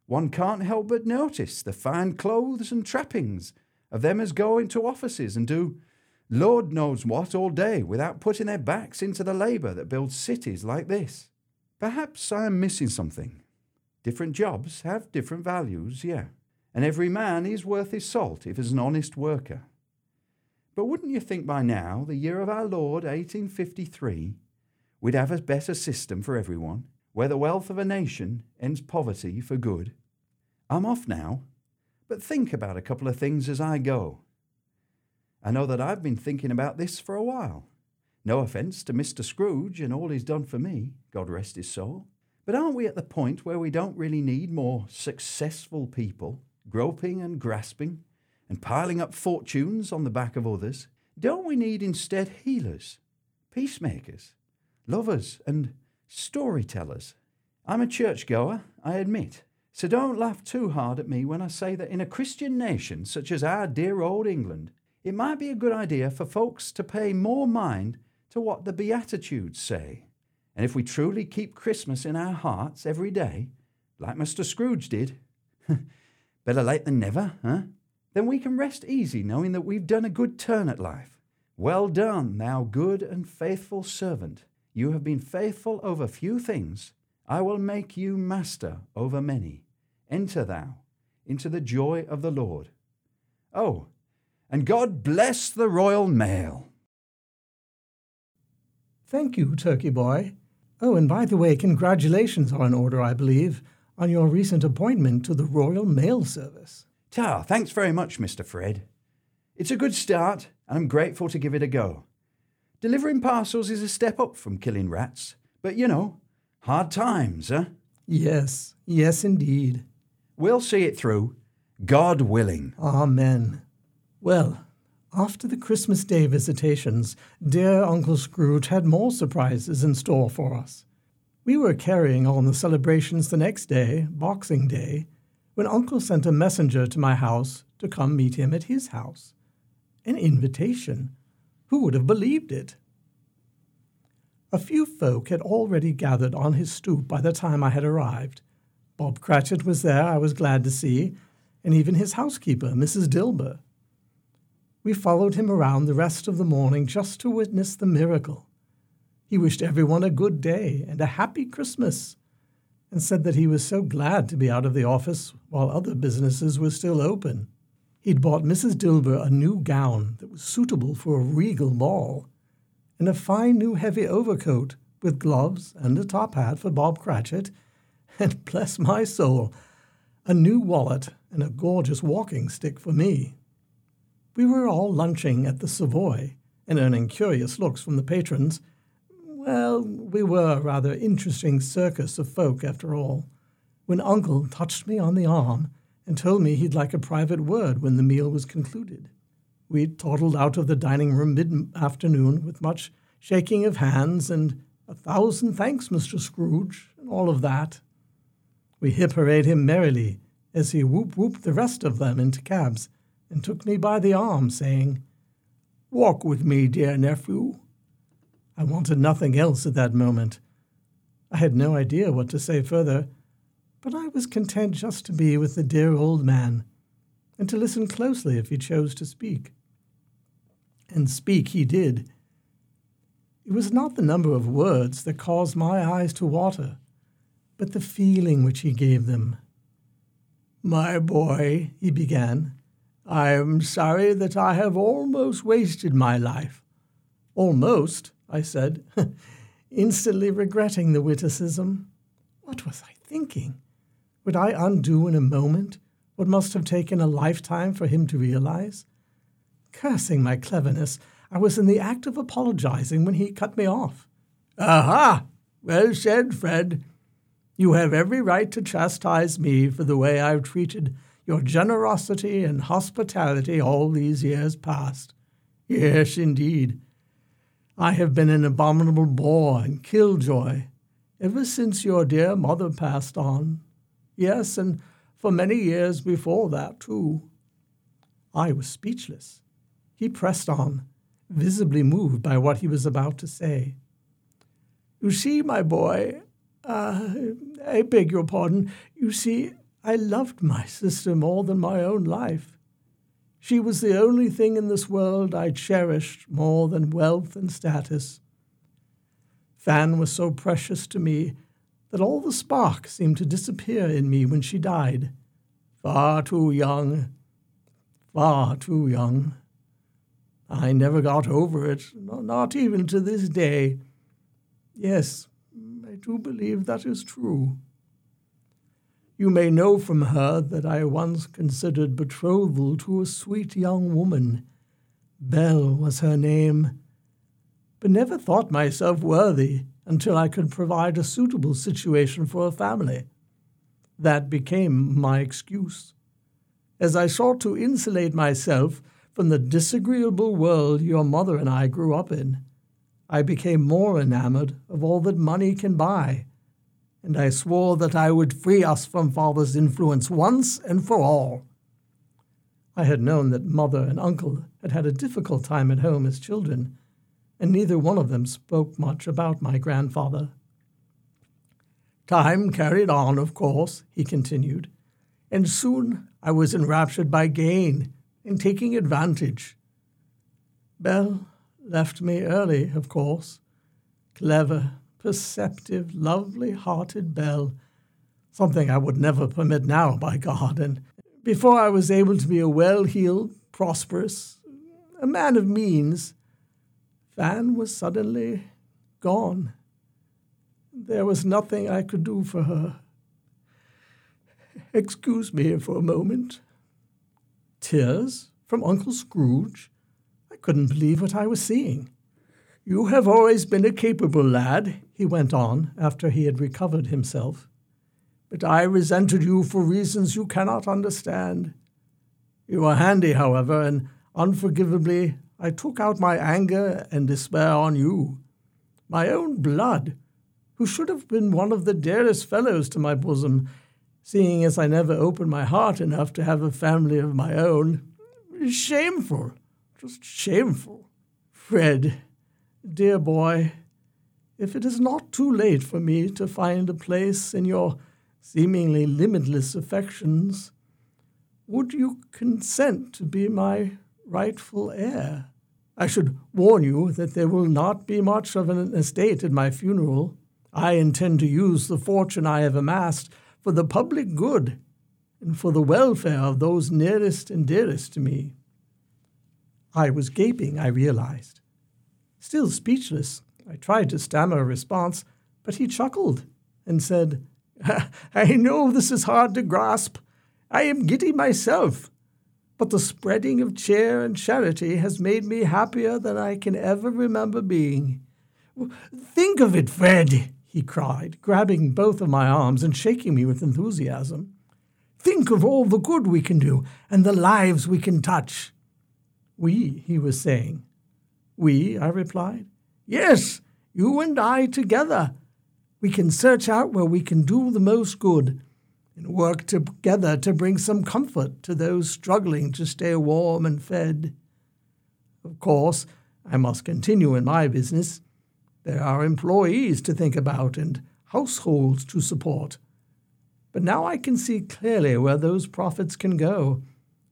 one can't help but notice the fine clothes and trappings of them as go into offices and do Lord knows what all day without putting their backs into the labour that builds cities like this. Perhaps I am missing something, Different jobs have different values, yeah. And every man is worth his salt if he's an honest worker. But wouldn't you think by now, the year of our Lord, 1853, we'd have a better system for everyone, where the wealth of a nation ends poverty for good? I'm off now, but think about a couple of things as I go. I know that I've been thinking about this for a while. No offence to Mr. Scrooge and all he's done for me, God rest his soul. But aren't we at the point where we don't really need more successful people groping and grasping and piling up fortunes on the back of others? Don't we need instead healers, peacemakers, lovers, and storytellers? I'm a churchgoer, I admit, so don't laugh too hard at me when I say that in a Christian nation such as our dear old England, it might be a good idea for folks to pay more mind to what the Beatitudes say. And if we truly keep Christmas in our hearts every day, like Mr. Scrooge did, better late than never, huh? Then we can rest easy knowing that we've done a good turn at life. Well done, thou good and faithful servant. You have been faithful over few things. I will make you master over many. Enter thou into the joy of the Lord. Oh, and God bless the Royal Mail. Thank you, Turkey Boy. Oh, and by the way, congratulations are in order, I believe, on your recent appointment to the Royal Mail Service. Ta, thanks very much, Mr. Fred. It's a good start, and I'm grateful to give it a go. Delivering parcels is a step up from killing rats, but you know, hard times, eh? Yes, yes, indeed. We'll see it through, God willing. Amen. Well, after the Christmas Day visitations, dear Uncle Scrooge had more surprises in store for us. We were carrying on the celebrations the next day, Boxing Day, when Uncle sent a messenger to my house to come meet him at his house. An invitation. Who would have believed it? A few folk had already gathered on his stoop by the time I had arrived. Bob Cratchit was there, I was glad to see, and even his housekeeper, Mrs. Dilber. We followed him around the rest of the morning just to witness the miracle. He wished everyone a good day and a happy Christmas, and said that he was so glad to be out of the office while other businesses were still open. He'd bought Mrs. Dilber a new gown that was suitable for a regal ball, and a fine new heavy overcoat with gloves and a top hat for Bob Cratchit, and bless my soul, a new wallet and a gorgeous walking stick for me. We were all lunching at the Savoy and earning curious looks from the patrons. Well, we were a rather interesting circus of folk, after all, when Uncle touched me on the arm and told me he'd like a private word when the meal was concluded. We toddled out of the dining room mid afternoon with much shaking of hands and a thousand thanks, Mr. Scrooge, and all of that. We hip hooray him merrily as he whoop whooped the rest of them into cabs and took me by the arm, saying, Walk with me, dear nephew. I wanted nothing else at that moment. I had no idea what to say further, but I was content just to be with the dear old man and to listen closely if he chose to speak. And speak he did. It was not the number of words that caused my eyes to water, but the feeling which he gave them. My boy, he began, I am sorry that I have almost wasted my life. Almost, I said, instantly regretting the witticism. What was I thinking? Would I undo in a moment what must have taken a lifetime for him to realize? Cursing my cleverness, I was in the act of apologizing when he cut me off. Aha! Well said, Fred. You have every right to chastise me for the way I've treated your generosity and hospitality all these years past. Yes, indeed. I have been an abominable bore and killjoy ever since your dear mother passed on. Yes, and for many years before that, too. I was speechless. He pressed on, visibly moved by what he was about to say. You see, my boy, uh, I beg your pardon. You see, I loved my sister more than my own life. She was the only thing in this world I cherished more than wealth and status. Fan was so precious to me that all the spark seemed to disappear in me when she died. Far too young, far too young. I never got over it, not even to this day. Yes, I do believe that is true. You may know from her that I once considered betrothal to a sweet young woman. Belle was her name, but never thought myself worthy until I could provide a suitable situation for a family. That became my excuse. As I sought to insulate myself from the disagreeable world your mother and I grew up in, I became more enamored of all that money can buy, and I swore that I would free us from father's influence once and for all. I had known that mother and uncle had had a difficult time at home as children, and neither one of them spoke much about my grandfather. Time carried on, of course, he continued, and soon I was enraptured by gain and taking advantage. Belle left me early, of course. Clever, perceptive, lovely hearted Belle. Something I would never permit now, by God. And before I was able to be a well heeled, prosperous, a man of means, Fan was suddenly gone. There was nothing I could do for her. Excuse me for a moment. Tears from Uncle Scrooge? Couldn't believe what I was seeing. You have always been a capable lad, he went on after he had recovered himself. But I resented you for reasons you cannot understand. You were handy, however, and unforgivably I took out my anger and despair on you. My own blood, who should have been one of the dearest fellows to my bosom, seeing as I never opened my heart enough to have a family of my own. Shameful, just shameful. Fred, dear boy, if it is not too late for me to find a place in your seemingly limitless affections, would you consent to be my rightful heir? I should warn you that there will not be much of an estate at my funeral. I intend to use the fortune I have amassed for the public good and for the welfare of those nearest and dearest to me. I was gaping, I realized. Still speechless, I tried to stammer a response, but he chuckled and said, I know this is hard to grasp. I am giddy myself but the spreading of cheer and charity has made me happier than I can ever remember being. Think of it, Fred, he cried, grabbing both of my arms and shaking me with enthusiasm. Think of all the good we can do and the lives we can touch. We, he was saying. We, I replied. Yes, you and I together. We can search out where we can do the most good and work together to bring some comfort to those struggling to stay warm and fed. Of course, I must continue in my business. There are employees to think about and households to support. But now I can see clearly where those profits can go,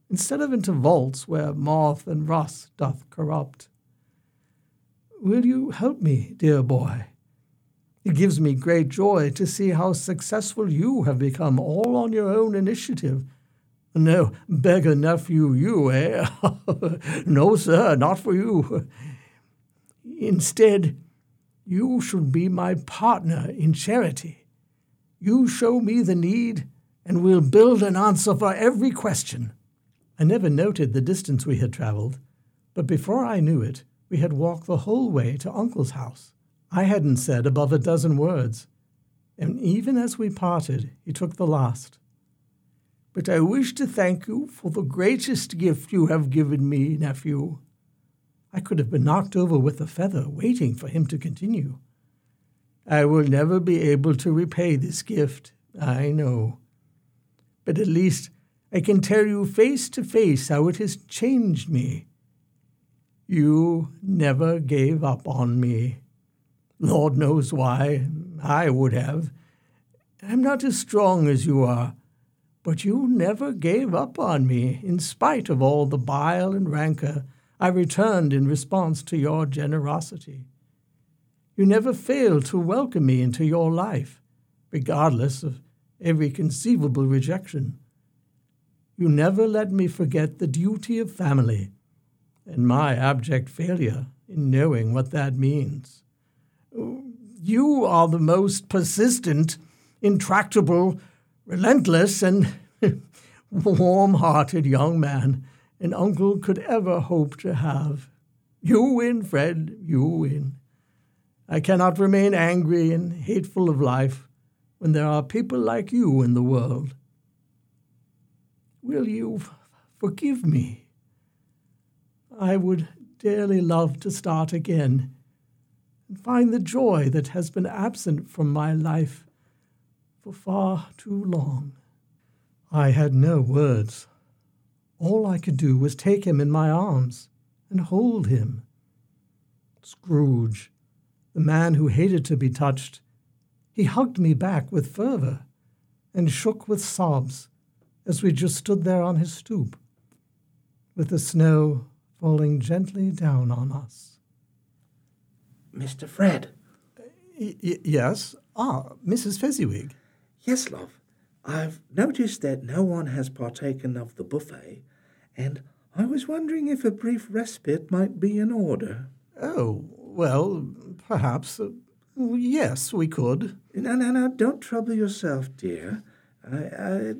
instead of into vaults where moth and rust doth corrupt. Will you help me, dear boy? It gives me great joy to see how successful you have become all on your own initiative. No, beggar nephew, you, eh? no, sir, not for you. Instead, you should be my partner in charity. You show me the need, and we'll build an answer for every question. I never noted the distance we had traveled, but before I knew it, we had walked the whole way to Uncle's house. I hadn't said above a dozen words, and even as we parted, he took the last. But I wish to thank you for the greatest gift you have given me, nephew. I could have been knocked over with a feather, waiting for him to continue. I will never be able to repay this gift, I know. But at least I can tell you face to face how it has changed me. You never gave up on me. Lord knows why. I would have. I'm not as strong as you are, but you never gave up on me, in spite of all the bile and rancor I returned in response to your generosity. You never failed to welcome me into your life, regardless of every conceivable rejection. You never let me forget the duty of family and my abject failure in knowing what that means. You are the most persistent, intractable, relentless, and warm hearted young man an uncle could ever hope to have. You win, Fred, you win. I cannot remain angry and hateful of life when there are people like you in the world. Will you forgive me? I would dearly love to start again and find the joy that has been absent from my life for far too long. I had no words. All I could do was take him in my arms and hold him. Scrooge, the man who hated to be touched, he hugged me back with fervor and shook with sobs as we just stood there on his stoop, with the snow falling gently down on us. Mr. Fred. Y- y- yes? Ah, Mrs. Fezziwig. Yes, love. I've noticed that no one has partaken of the buffet, and I was wondering if a brief respite might be in order. Oh, well, perhaps. Uh, yes, we could. No, no, no, don't trouble yourself, dear. I, I,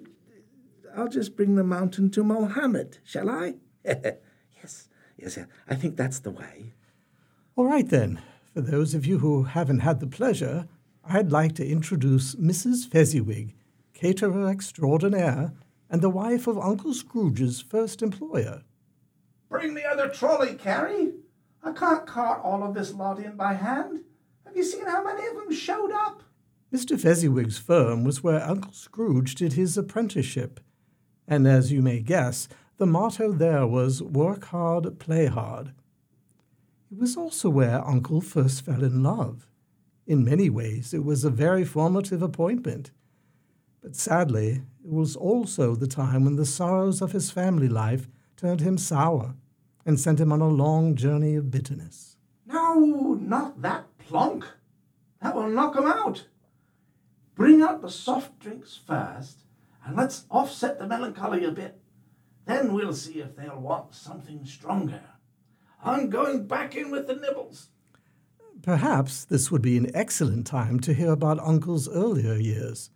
I'll just bring the mountain to Mohammed, shall I? yes, yes, I think that's the way. All right, then. For those of you who haven't had the pleasure, I'd like to introduce Mrs. Fezziwig, caterer extraordinaire and the wife of Uncle Scrooge's first employer. Bring the other trolley, Carrie. I can't cart all of this lot in by hand. Have you seen how many of them showed up? Mr. Fezziwig's firm was where Uncle Scrooge did his apprenticeship, and as you may guess, the motto there was work hard, play hard. It was also where Uncle first fell in love. In many ways, it was a very formative appointment. But sadly, it was also the time when the sorrows of his family life turned him sour and sent him on a long journey of bitterness. No, not that plonk. That will knock him out. Bring out the soft drinks first, and let's offset the melancholy a bit. Then we'll see if they'll want something stronger. I'm going back in with the nibbles. Perhaps this would be an excellent time to hear about Uncle's earlier years.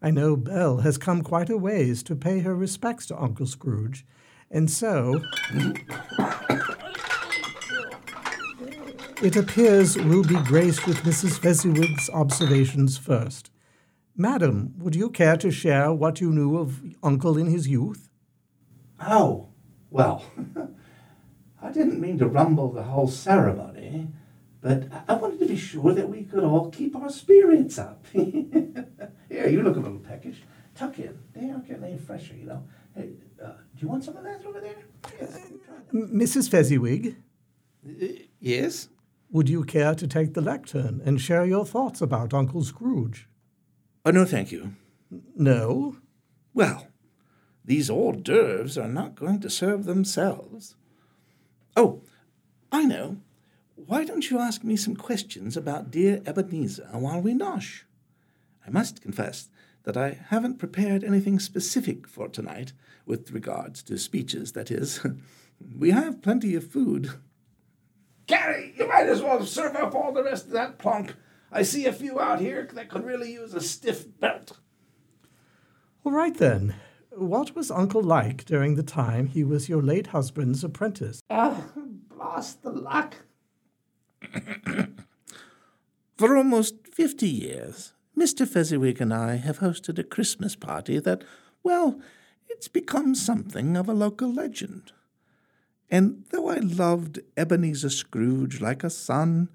I know Belle has come quite a ways to pay her respects to Uncle Scrooge, and so. it appears we'll be graced with Mrs. Fezziwig's observations first. Madam, would you care to share what you knew of Uncle in his youth? Oh, well, I didn't mean to rumble the whole ceremony, but I wanted to be sure that we could all keep our spirits up. Here, you look a little peckish. Tuck in. They are getting any fresher, you know. Hey, uh, do you want some of that over there? Yes. M- Mrs. Fezziwig, yes? would you care to take the lectern and share your thoughts about Uncle Scrooge? Oh, no, thank you. No? Well, these hors d'oeuvres are not going to serve themselves. Oh, I know. Why don't you ask me some questions about dear Ebenezer while we nosh? I must confess that I haven't prepared anything specific for tonight, with regards to speeches, that is. we have plenty of food. Carrie, you might as well serve up all the rest of that plonk. I see a few out here that could really use a stiff belt. All right then. What was Uncle like during the time he was your late husband's apprentice? Ah, blast the luck. For almost fifty years, Mr. Fezziwig and I have hosted a Christmas party that, well, it's become something of a local legend. And though I loved Ebenezer Scrooge like a son,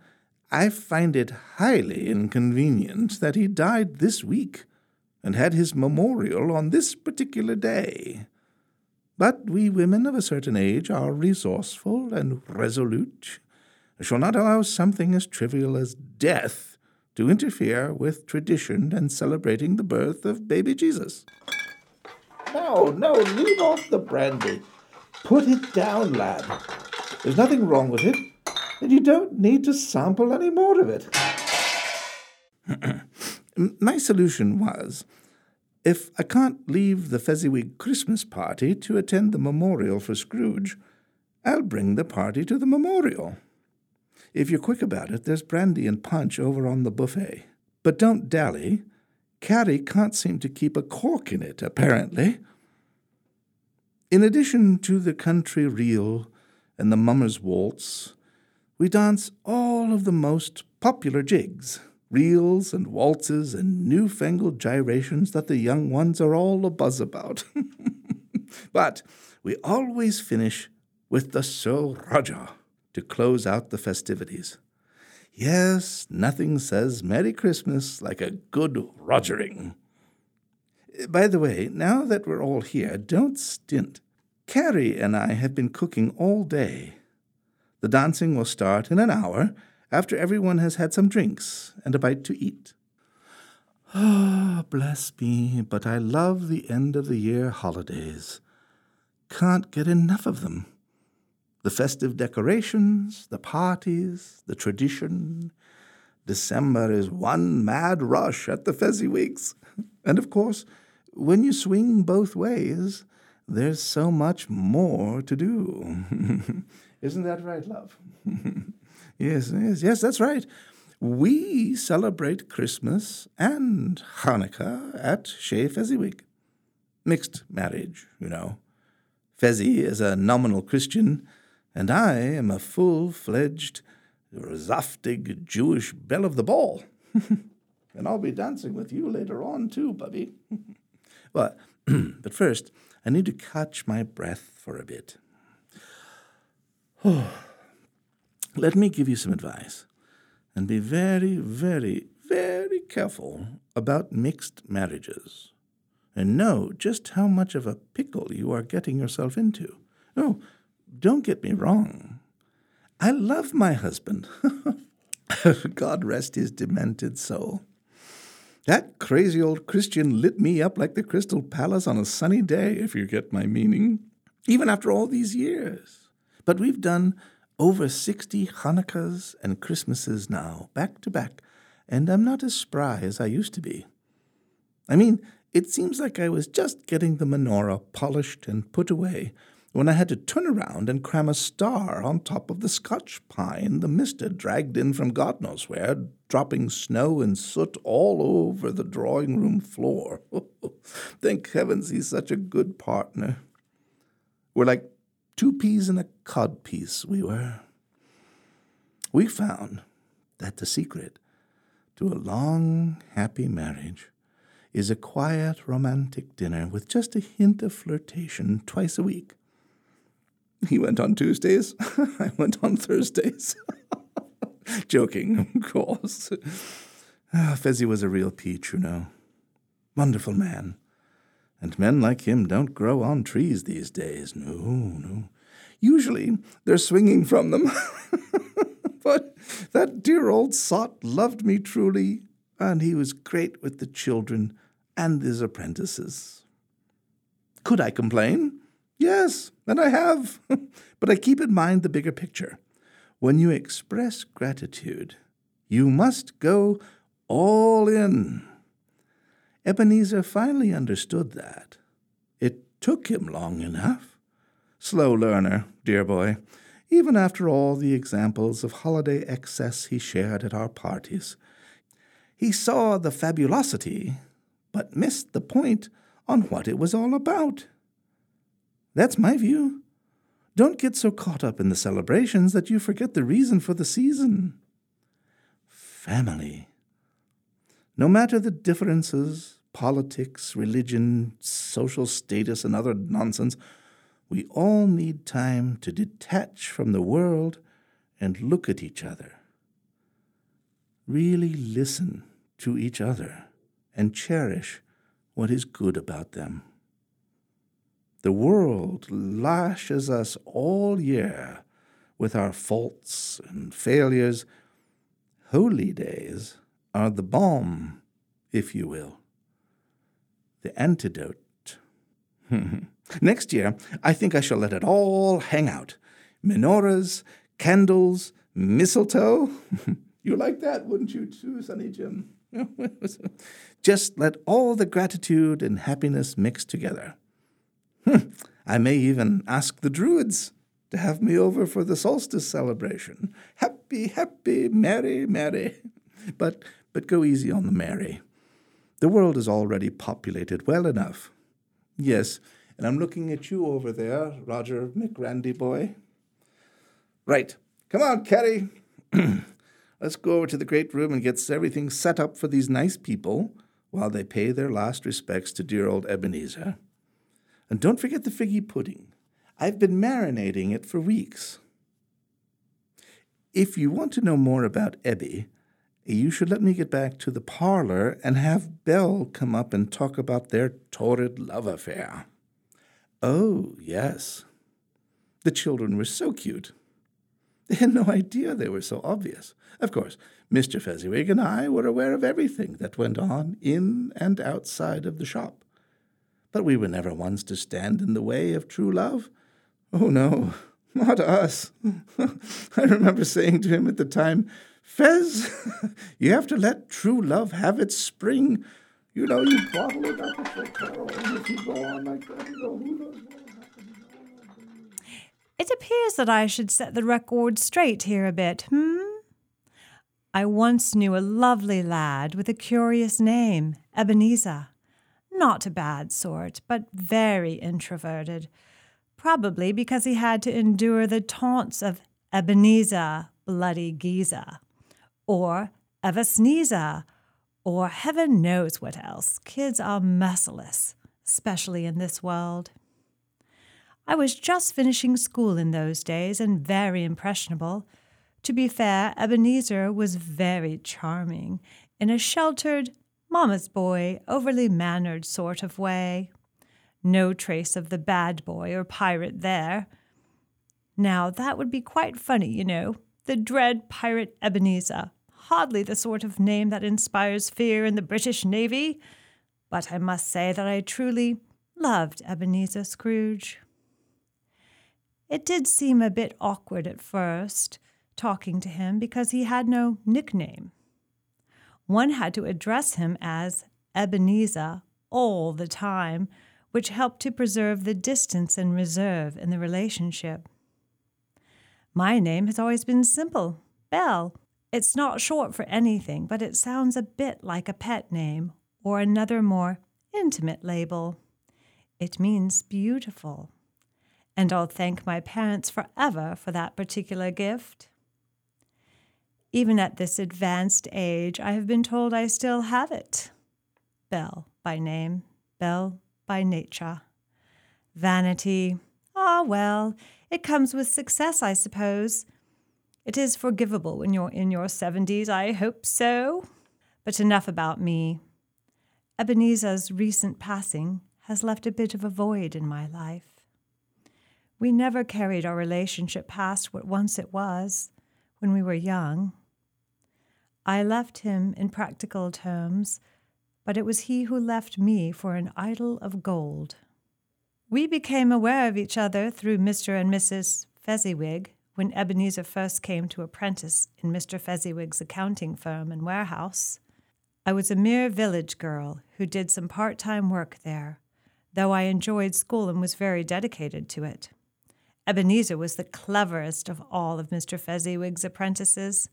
I find it highly inconvenient that he died this week and had his memorial on this particular day. But we women of a certain age are resourceful and resolute, shall not allow something as trivial as death to interfere with tradition and celebrating the birth of baby Jesus. No, no, leave off the brandy. Put it down, lad. There's nothing wrong with it, and you don't need to sample any more of it. My solution was if I can't leave the Fezziwig Christmas party to attend the memorial for Scrooge, I'll bring the party to the memorial. If you're quick about it, there's brandy and punch over on the buffet. But don't dally. Carrie can't seem to keep a cork in it, apparently. In addition to the country reel and the mummer's waltz, we dance all of the most popular jigs, reels and waltzes and newfangled gyrations that the young ones are all abuzz about. but we always finish with the Sir Roger to close out the festivities. Yes, nothing says Merry Christmas like a good rogering. By the way, now that we're all here, don't stint. Carrie and I have been cooking all day. The dancing will start in an hour after everyone has had some drinks and a bite to eat. Ah, bless me, but I love the end of the year holidays. Can't get enough of them. The festive decorations, the parties, the tradition. December is one mad rush at the Fezziwigs. And of course, when you swing both ways, there's so much more to do. Isn't that right, love? yes, yes, yes, that's right. We celebrate Christmas and Hanukkah at Chez Fezziwig. Mixed marriage, you know. Fezzi is a nominal Christian, and I am a full fledged, zaftig Jewish belle of the ball. and I'll be dancing with you later on, too, Bubby. but, but first, I need to catch my breath for a bit. Let me give you some advice, and be very, very, very careful about mixed marriages, and know just how much of a pickle you are getting yourself into. Oh, don't get me wrong. I love my husband. God rest his demented soul. That crazy old Christian lit me up like the Crystal Palace on a sunny day, if you get my meaning, even after all these years. But we've done over 60 Hanukkahs and Christmases now, back to back, and I'm not as spry as I used to be. I mean, it seems like I was just getting the menorah polished and put away when I had to turn around and cram a star on top of the Scotch pine the mister dragged in from God knows where, dropping snow and soot all over the drawing room floor. Thank heavens he's such a good partner. We're like two peas in a cod piece, we were. We found that the secret to a long, happy marriage is a quiet, romantic dinner with just a hint of flirtation twice a week. He went on Tuesdays, I went on Thursdays. Joking, of course. Ah, Fezzi was a real peach, you know. Wonderful man. And men like him don't grow on trees these days. No, no. Usually they're swinging from them. but that dear old sot loved me truly, and he was great with the children and his apprentices. Could I complain? Yes, and I have. but I keep in mind the bigger picture. When you express gratitude, you must go all in. Ebenezer finally understood that. It took him long enough. Slow learner, dear boy, even after all the examples of holiday excess he shared at our parties. He saw the fabulosity, but missed the point on what it was all about. That's my view. Don't get so caught up in the celebrations that you forget the reason for the season. Family. No matter the differences, politics, religion, social status, and other nonsense, we all need time to detach from the world and look at each other. Really listen to each other and cherish what is good about them. The world lashes us all year with our faults and failures. Holy days are the balm, if you will, the antidote. Next year, I think I shall let it all hang out menorahs, candles, mistletoe. you like that, wouldn't you, too, Sonny Jim? Just let all the gratitude and happiness mix together. Hmm, I may even ask the Druids to have me over for the solstice celebration. Happy, happy, merry, merry. But, but go easy on the merry. The world is already populated well enough. Yes, and I'm looking at you over there, Roger McRandy boy. Right. Come on, Carrie. Let's go over to the great room and get everything set up for these nice people while they pay their last respects to dear old Ebenezer. And don't forget the figgy pudding. I've been marinating it for weeks. If you want to know more about Ebby, you should let me get back to the parlor and have Belle come up and talk about their torrid love affair. Oh, yes. The children were so cute. They had no idea they were so obvious. Of course, Mr. Fezziwig and I were aware of everything that went on in and outside of the shop. But we were never ones to stand in the way of true love. Oh, no, not us. I remember saying to him at the time, Fez, you have to let true love have its spring. You know, you bottle it up and if you go on like that, you know, who. It appears that I should set the record straight here a bit, hmm? I once knew a lovely lad with a curious name, Ebenezer. Not a bad sort, but very introverted. Probably because he had to endure the taunts of Ebenezer, bloody geezer, or Eva Sneezer, or heaven knows what else. Kids are merciless, especially in this world. I was just finishing school in those days and very impressionable. To be fair, Ebenezer was very charming in a sheltered, mama's boy, overly mannered sort of way. No trace of the bad boy or pirate there. Now, that would be quite funny, you know. The dread pirate Ebenezer. Hardly the sort of name that inspires fear in the British Navy. But I must say that I truly loved Ebenezer Scrooge. It did seem a bit awkward at first, talking to him, because he had no nickname. One had to address him as Ebenezer all the time, which helped to preserve the distance and reserve in the relationship. My name has always been simple Belle. It's not short for anything, but it sounds a bit like a pet name or another more intimate label. It means beautiful and I'll thank my parents forever for that particular gift. Even at this advanced age, I have been told I still have it. Belle by name, Belle by nature. Vanity, ah, well, it comes with success, I suppose. It is forgivable when you're in your seventies, I hope so. But enough about me. Ebenezer's recent passing has left a bit of a void in my life. We never carried our relationship past what once it was when we were young. I left him in practical terms, but it was he who left me for an idol of gold. We became aware of each other through Mr. and Mrs. Fezziwig when Ebenezer first came to apprentice in Mr. Fezziwig's accounting firm and warehouse. I was a mere village girl who did some part time work there, though I enjoyed school and was very dedicated to it. Ebenezer was the cleverest of all of Mr. Fezziwig's apprentices.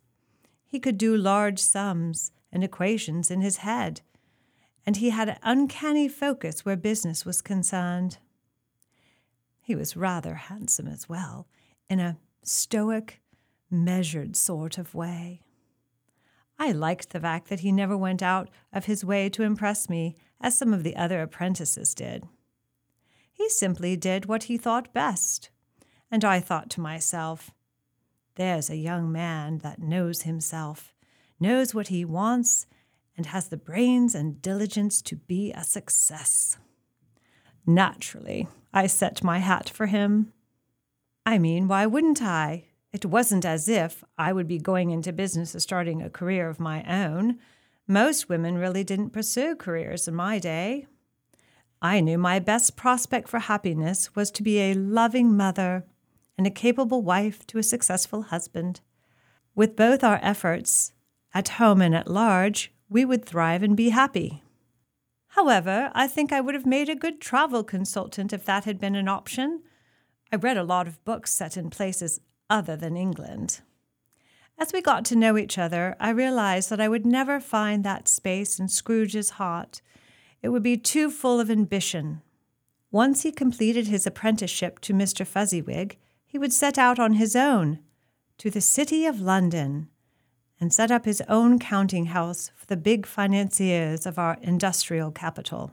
He could do large sums and equations in his head, and he had an uncanny focus where business was concerned. He was rather handsome as well, in a stoic, measured sort of way. I liked the fact that he never went out of his way to impress me, as some of the other apprentices did. He simply did what he thought best and I thought to myself, there's a young man that knows himself, knows what he wants, and has the brains and diligence to be a success. Naturally, I set my hat for him. I mean, why wouldn't I? It wasn't as if I would be going into business or starting a career of my own. Most women really didn't pursue careers in my day. I knew my best prospect for happiness was to be a loving mother and a capable wife to a successful husband. With both our efforts, at home and at large, we would thrive and be happy. However, I think I would have made a good travel consultant if that had been an option. I read a lot of books set in places other than England. As we got to know each other, I realized that I would never find that space in Scrooge's heart. It would be too full of ambition. Once he completed his apprenticeship to Mr. Fezziwig, he would set out on his own to the City of London and set up his own counting house for the big financiers of our industrial capital.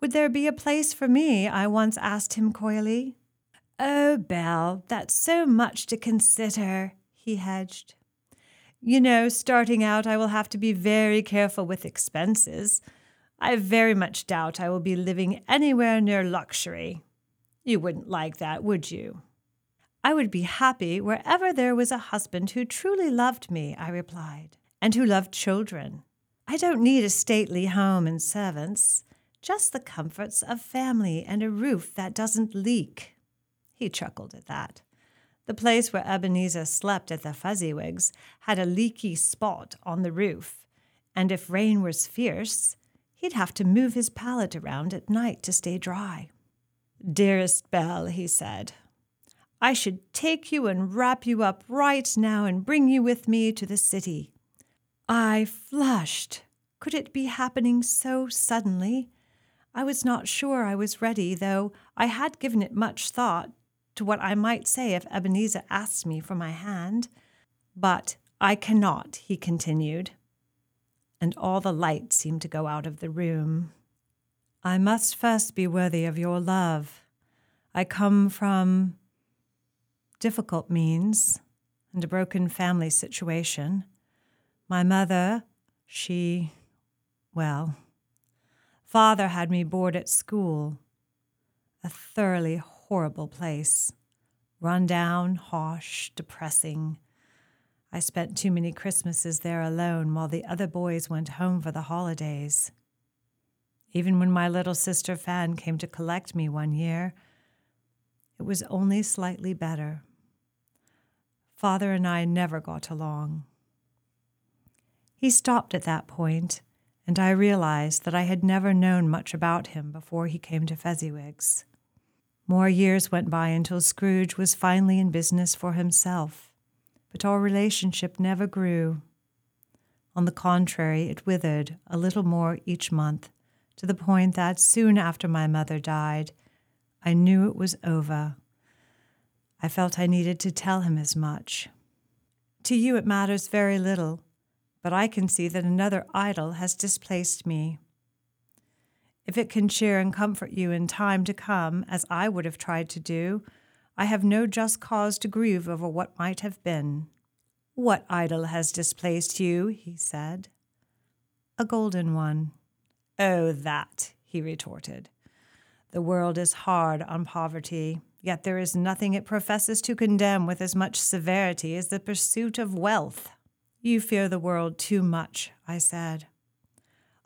Would there be a place for me? I once asked him coyly. Oh, Belle, that's so much to consider, he hedged. You know, starting out, I will have to be very careful with expenses. I very much doubt I will be living anywhere near luxury. You wouldn't like that, would you? I would be happy wherever there was a husband who truly loved me, I replied, and who loved children. I don't need a stately home and servants, just the comforts of family and a roof that doesn't leak. He chuckled at that. The place where Ebenezer slept at the Fezziwigs had a leaky spot on the roof, and if rain was fierce, he'd have to move his pallet around at night to stay dry. Dearest Belle, he said, I should take you and wrap you up right now and bring you with me to the city. I flushed. Could it be happening so suddenly? I was not sure I was ready, though I had given it much thought to what I might say if Ebenezer asked me for my hand. But I cannot, he continued, and all the light seemed to go out of the room. I must first be worthy of your love. I come from difficult means and a broken family situation. My mother, she, well, father had me board at school, a thoroughly horrible place. Run down, harsh, depressing. I spent too many Christmases there alone while the other boys went home for the holidays. Even when my little sister Fan came to collect me one year, it was only slightly better. Father and I never got along. He stopped at that point, and I realized that I had never known much about him before he came to Fezziwig's. More years went by until Scrooge was finally in business for himself, but our relationship never grew. On the contrary, it withered a little more each month, to the point that soon after my mother died, I knew it was over. I felt I needed to tell him as much. To you, it matters very little, but I can see that another idol has displaced me. If it can cheer and comfort you in time to come, as I would have tried to do, I have no just cause to grieve over what might have been. What idol has displaced you? he said. A golden one. Oh, that, he retorted. The world is hard on poverty, yet there is nothing it professes to condemn with as much severity as the pursuit of wealth. You fear the world too much, I said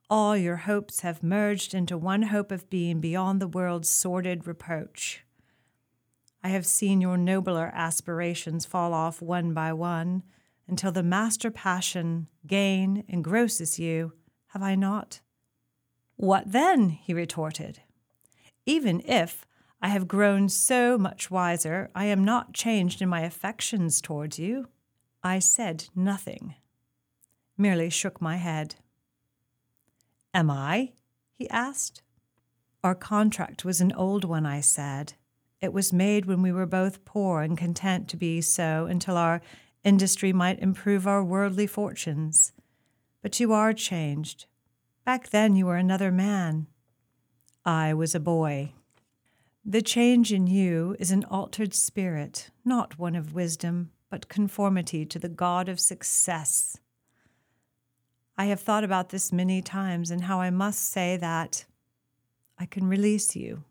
all your hopes have merged into one hope of being beyond the world's sordid reproach. I have seen your nobler aspirations fall off one by one until the master passion, gain, engrosses you, have I not? What then? he retorted. Even if I have grown so much wiser, I am not changed in my affections towards you. I said nothing, merely shook my head. Am I? he asked. Our contract was an old one, I said. It was made when we were both poor and content to be so until our industry might improve our worldly fortunes. But you are changed. Back then you were another man. I was a boy. The change in you is an altered spirit, not one of wisdom, but conformity to the God of success. I have thought about this many times and how I must say that I can release you.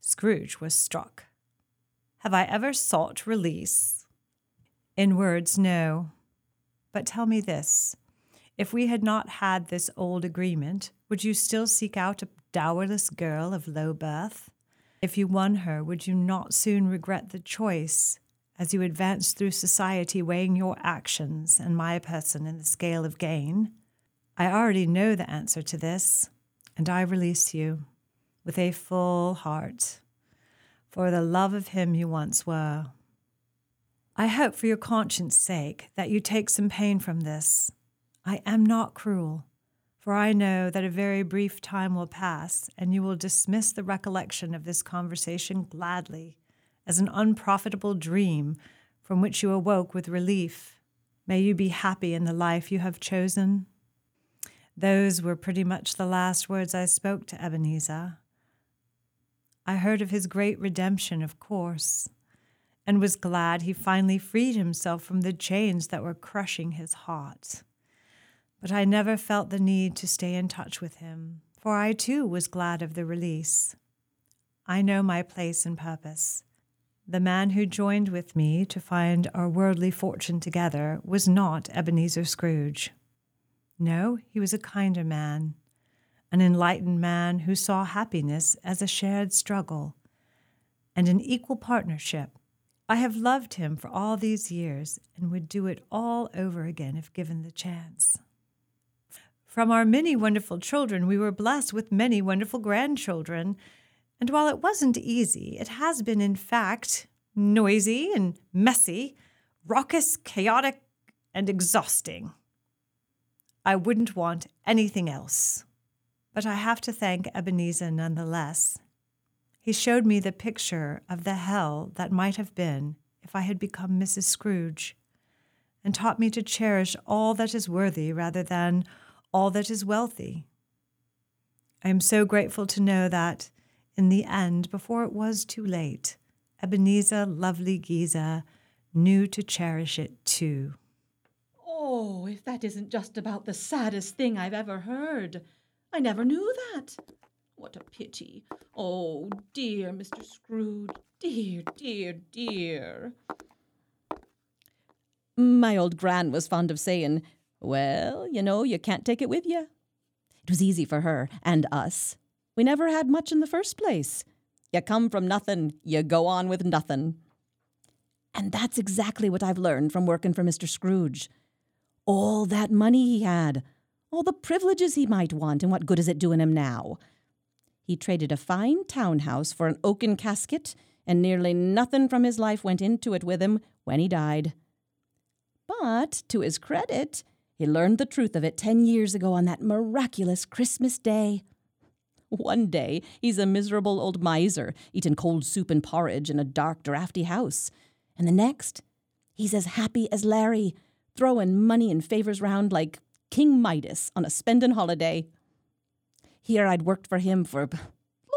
Scrooge was struck. Have I ever sought release? In words, no. But tell me this if we had not had this old agreement, would you still seek out a dowerless girl of low birth? If you won her, would you not soon regret the choice as you advance through society, weighing your actions and my person in the scale of gain. I already know the answer to this, and I release you with a full heart for the love of him you once were. I hope for your conscience sake that you take some pain from this. I am not cruel, for I know that a very brief time will pass and you will dismiss the recollection of this conversation gladly as an unprofitable dream from which you awoke with relief. May you be happy in the life you have chosen. Those were pretty much the last words I spoke to Ebenezer. I heard of his great redemption, of course, and was glad he finally freed himself from the chains that were crushing his heart. But I never felt the need to stay in touch with him, for I too was glad of the release. I know my place and purpose. The man who joined with me to find our worldly fortune together was not Ebenezer Scrooge. No, he was a kinder man, an enlightened man who saw happiness as a shared struggle and an equal partnership. I have loved him for all these years and would do it all over again if given the chance. From our many wonderful children, we were blessed with many wonderful grandchildren. And while it wasn't easy, it has been, in fact, noisy and messy, raucous, chaotic, and exhausting. I wouldn't want anything else. But I have to thank Ebenezer nonetheless. He showed me the picture of the hell that might have been if I had become Mrs. Scrooge, and taught me to cherish all that is worthy rather than all that is wealthy. I am so grateful to know that, in the end, before it was too late, Ebenezer Lovely Geezer knew to cherish it too. Oh, if that isn't just about the saddest thing I've ever heard. I never knew that. What a pity. Oh, dear Mr. Scrooge. Dear, dear, dear. My old gran was fond of saying, Well, you know, you can't take it with you. It was easy for her and us. We never had much in the first place. You come from nothing, you go on with nothing. And that's exactly what I've learned from working for Mr. Scrooge. All that money he had, all the privileges he might want, and what good is it doing him now? He traded a fine townhouse for an oaken casket, and nearly nothing from his life went into it with him when he died. But, to his credit, he learned the truth of it ten years ago on that miraculous Christmas day. One day, he's a miserable old miser, eating cold soup and porridge in a dark, draughty house. And the next, he's as happy as Larry, throwing money and favors round like King Midas on a spendin' holiday. Here I'd worked for him for,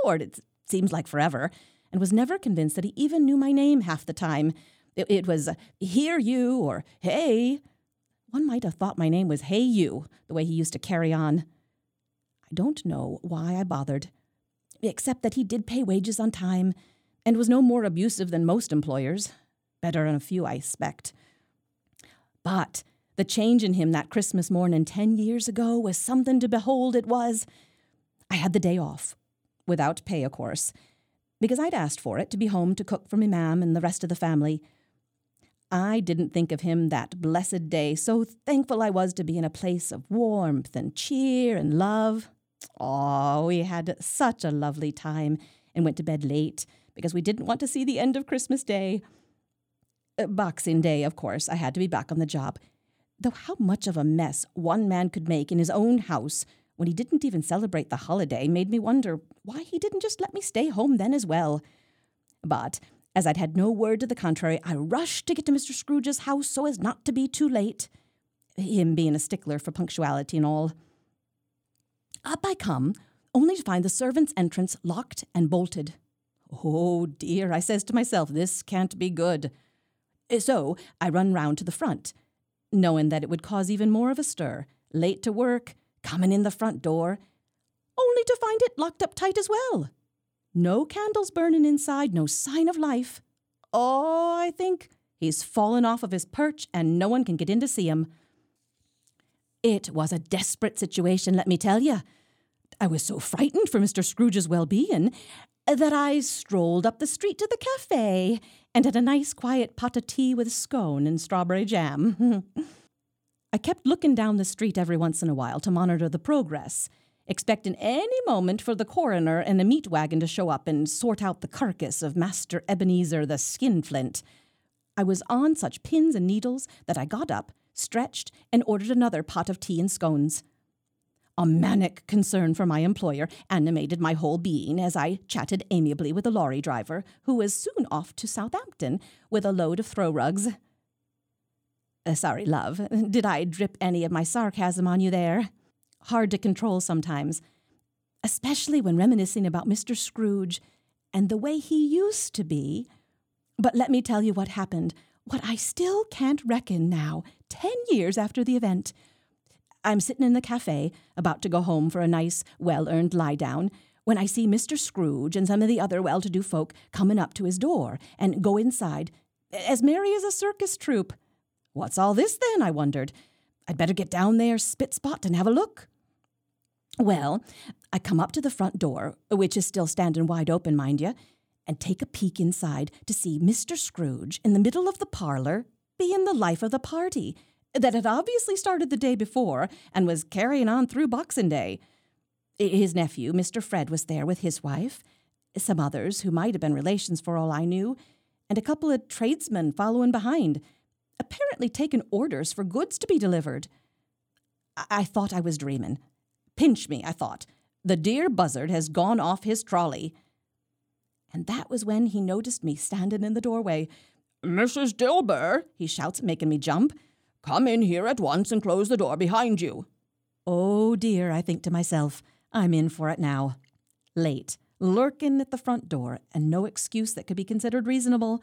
Lord, it seems like forever, and was never convinced that he even knew my name half the time. It, it was, here you, or hey. One might have thought my name was Hey You, the way he used to carry on. I don't know why I bothered, except that he did pay wages on time and was no more abusive than most employers. Better a few, I expect. But the change in him that Christmas morning ten years ago was something to behold, it was. I had the day off, without pay, of course, because I'd asked for it to be home to cook for me mam and the rest of the family. I didn't think of him that blessed day, so thankful I was to be in a place of warmth and cheer and love. Oh, we had such a lovely time and went to bed late because we didn't want to see the end of Christmas Day. Uh, Boxing Day, of course, I had to be back on the job. Though how much of a mess one man could make in his own house when he didn't even celebrate the holiday made me wonder why he didn't just let me stay home then as well. But as I'd had no word to the contrary, I rushed to get to Mr. Scrooge's house so as not to be too late, him being a stickler for punctuality and all. Up I come, only to find the servants' entrance locked and bolted. Oh dear, I says to myself, this can't be good. Eh, so I run round to the front, knowing that it would cause even more of a stir, late to work, coming in the front door, only to find it locked up tight as well. No candles burning inside, no sign of life. Oh, I think he's fallen off of his perch and no one can get in to see him. It was a desperate situation, let me tell you. I was so frightened for Mr. Scrooge's well being that I strolled up the street to the cafe and had a nice quiet pot of tea with scone and strawberry jam. I kept looking down the street every once in a while to monitor the progress, expecting any moment for the coroner and a meat wagon to show up and sort out the carcass of Master Ebenezer the skinflint. I was on such pins and needles that I got up, stretched, and ordered another pot of tea and scones. A manic concern for my employer animated my whole being as I chatted amiably with the lorry driver, who was soon off to Southampton with a load of throw rugs. Uh, sorry, love. Did I drip any of my sarcasm on you there? Hard to control sometimes, especially when reminiscing about Mr. Scrooge and the way he used to be. But let me tell you what happened, what I still can't reckon now, ten years after the event. I'm sitting in the cafe, about to go home for a nice, well earned lie down, when I see Mr. Scrooge and some of the other well to do folk coming up to his door and go inside, as merry as a circus troupe. What's all this then? I wondered. I'd better get down there, spit spot, and have a look. Well, I come up to the front door, which is still standing wide open, mind you, and take a peek inside to see Mr. Scrooge in the middle of the parlor, being the life of the party that had obviously started the day before and was carrying on through Boxing Day. His nephew, Mr. Fred, was there with his wife, some others who might have been relations for all I knew, and a couple of tradesmen following behind, apparently taking orders for goods to be delivered. I, I thought I was dreaming. Pinch me, I thought. The dear buzzard has gone off his trolley. And that was when he noticed me standing in the doorway. Mrs. Dilber, he shouts, making me jump. Come in here at once and close the door behind you. Oh dear, I think to myself, I'm in for it now. Late, lurking at the front door, and no excuse that could be considered reasonable,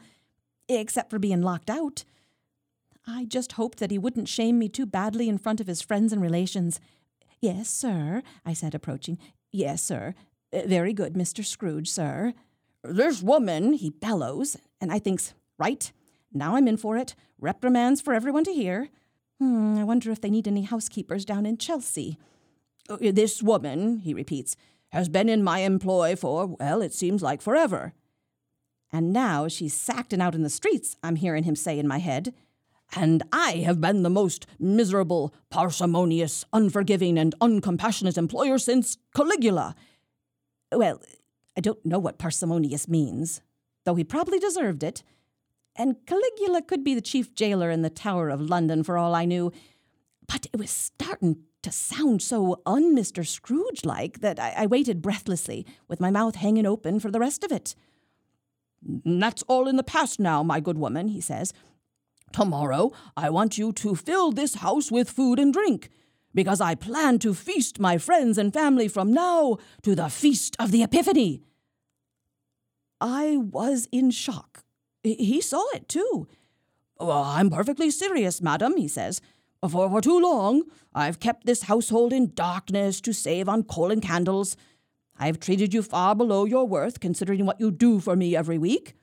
except for being locked out. I just hoped that he wouldn't shame me too badly in front of his friends and relations. Yes, sir, I said, approaching. Yes, sir. Very good, Mr. Scrooge, sir. This woman, he bellows, and I thinks, right, now I'm in for it. Reprimands for everyone to hear. Hmm, I wonder if they need any housekeepers down in Chelsea. Uh, this woman, he repeats, has been in my employ for, well, it seems like forever. And now she's sacked and out in the streets, I'm hearing him say in my head. And I have been the most miserable, parsimonious, unforgiving, and uncompassionate employer since Caligula. Well, I don't know what parsimonious means, though he probably deserved it and Caligula could be the chief jailer in the Tower of London for all I knew. But it was starting to sound so un Mr. Scrooge like that I-, I waited breathlessly, with my mouth hanging open for the rest of it. That's all in the past now, my good woman, he says. Tomorrow I want you to fill this house with food and drink, because I plan to feast my friends and family from now to the feast of the Epiphany. I was in shock he saw it too. Well, I'm perfectly serious, madam, he says. For, for too long, I've kept this household in darkness to save on coal and candles. I've treated you far below your worth, considering what you do for me every week.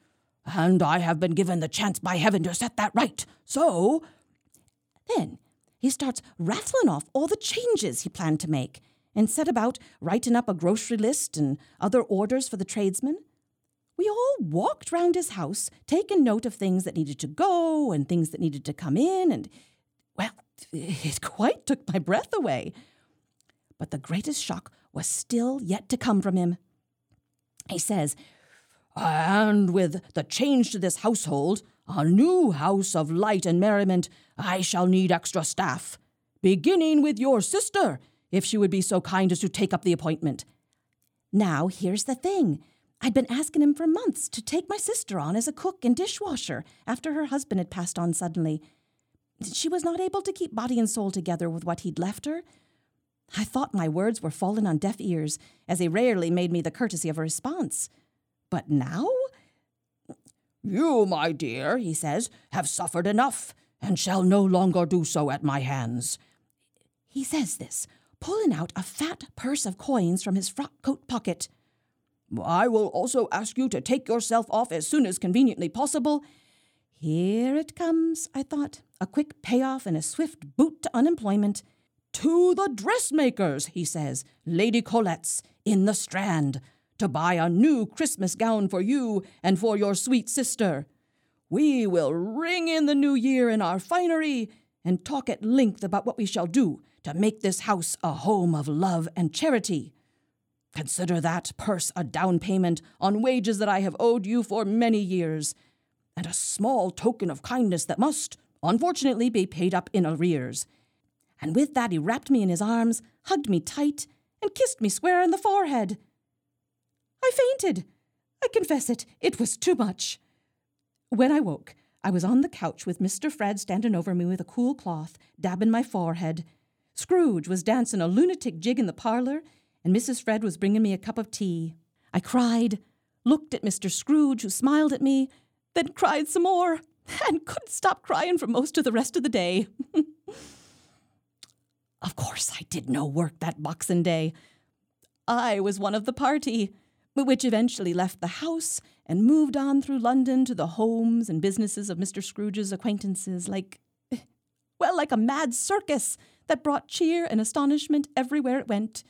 And I have been given the chance by heaven to set that right. So. Then he starts rattling off all the changes he planned to make and set about writing up a grocery list and other orders for the tradesmen. We all walked round his house, taking note of things that needed to go and things that needed to come in, and, well, it quite took my breath away. But the greatest shock was still yet to come from him. He says, And with the change to this household, a new house of light and merriment, I shall need extra staff, beginning with your sister, if she would be so kind as to take up the appointment. Now, here's the thing. I'd been asking him for months to take my sister on as a cook and dishwasher after her husband had passed on suddenly. She was not able to keep body and soul together with what he'd left her. I thought my words were falling on deaf ears, as he rarely made me the courtesy of a response. But now? You, my dear, he says, have suffered enough, and shall no longer do so at my hands. He says this, pulling out a fat purse of coins from his frock coat pocket. I will also ask you to take yourself off as soon as conveniently possible. Here it comes, I thought, a quick payoff and a swift boot to unemployment. To the dressmakers, he says, Lady Colette's, in the Strand, to buy a new Christmas gown for you and for your sweet sister. We will ring in the new year in our finery, and talk at length about what we shall do to make this house a home of love and charity. Consider that purse a down payment on wages that I have owed you for many years, and a small token of kindness that must, unfortunately, be paid up in arrears. And with that, he wrapped me in his arms, hugged me tight, and kissed me square in the forehead. I fainted. I confess it, it was too much. When I woke, I was on the couch with Mr. Fred standing over me with a cool cloth, dabbing my forehead. Scrooge was dancing a lunatic jig in the parlor, and Mrs. Fred was bringing me a cup of tea. I cried, looked at Mr. Scrooge, who smiled at me, then cried some more, and couldn't stop crying for most of the rest of the day. of course, I did no work that Boxing Day. I was one of the party, which eventually left the house and moved on through London to the homes and businesses of Mr. Scrooge's acquaintances, like, well, like a mad circus that brought cheer and astonishment everywhere it went.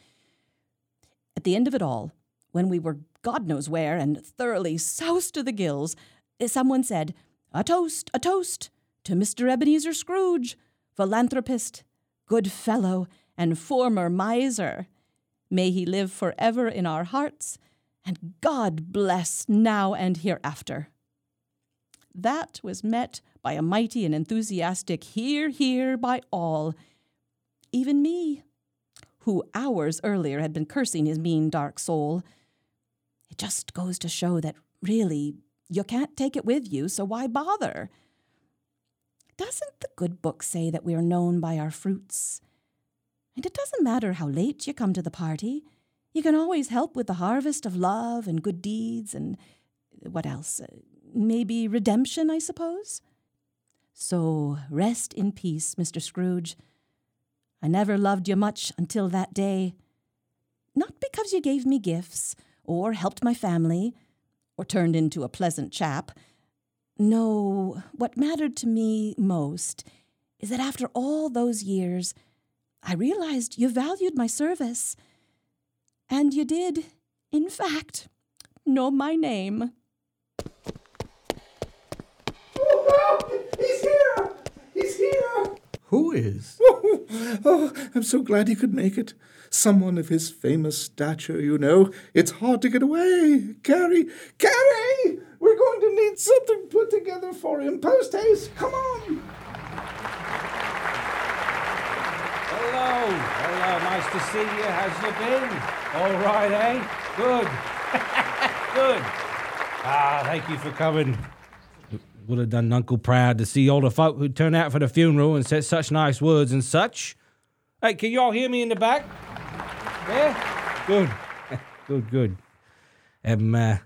At the end of it all, when we were God knows where and thoroughly soused to the gills, eh, someone said, A toast, a toast to Mr. Ebenezer Scrooge, philanthropist, good fellow, and former miser. May he live forever in our hearts, and God bless now and hereafter. That was met by a mighty and enthusiastic hear, hear by all, even me, who hours earlier had been cursing his mean, dark soul. It just goes to show that really you can't take it with you, so why bother? Doesn't the good book say that we are known by our fruits? And it doesn't matter how late you come to the party. You can always help with the harvest of love and good deeds and uh, what else? Uh, maybe redemption, I suppose? So rest in peace, Mr. Scrooge. I never loved you much until that day. Not because you gave me gifts, or helped my family, or turned into a pleasant chap. No, what mattered to me most is that after all those years, I realized you valued my service. And you did, in fact, know my name. Oh, he's here! He's here! Who is? Oh, oh, I'm so glad he could make it. Someone of his famous stature, you know. It's hard to get away. Carrie, Carrie! We're going to need something put together for him. Post haste, come on! Hello, hello, nice to see you. How's you been? All right, eh? Good. Good. Ah, thank you for coming. Would have done Uncle proud to see all the folk who turned out for the funeral and said such nice words and such. Hey, can you all hear me in the back? Yeah? Good. good, good. Um, uh,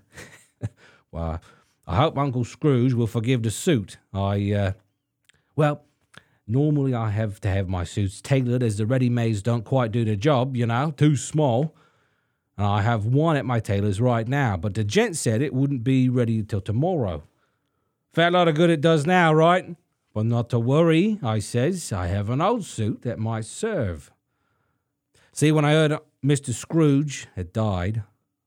well, I hope Uncle Scrooge will forgive the suit. I, uh, well, normally I have to have my suits tailored as the ready-mades don't quite do the job, you know, too small. And I have one at my tailor's right now, but the gent said it wouldn't be ready till tomorrow. Fat lot of good it does now, right? But not to worry, I says. I have an old suit that might serve. See, when I heard Mr. Scrooge had died,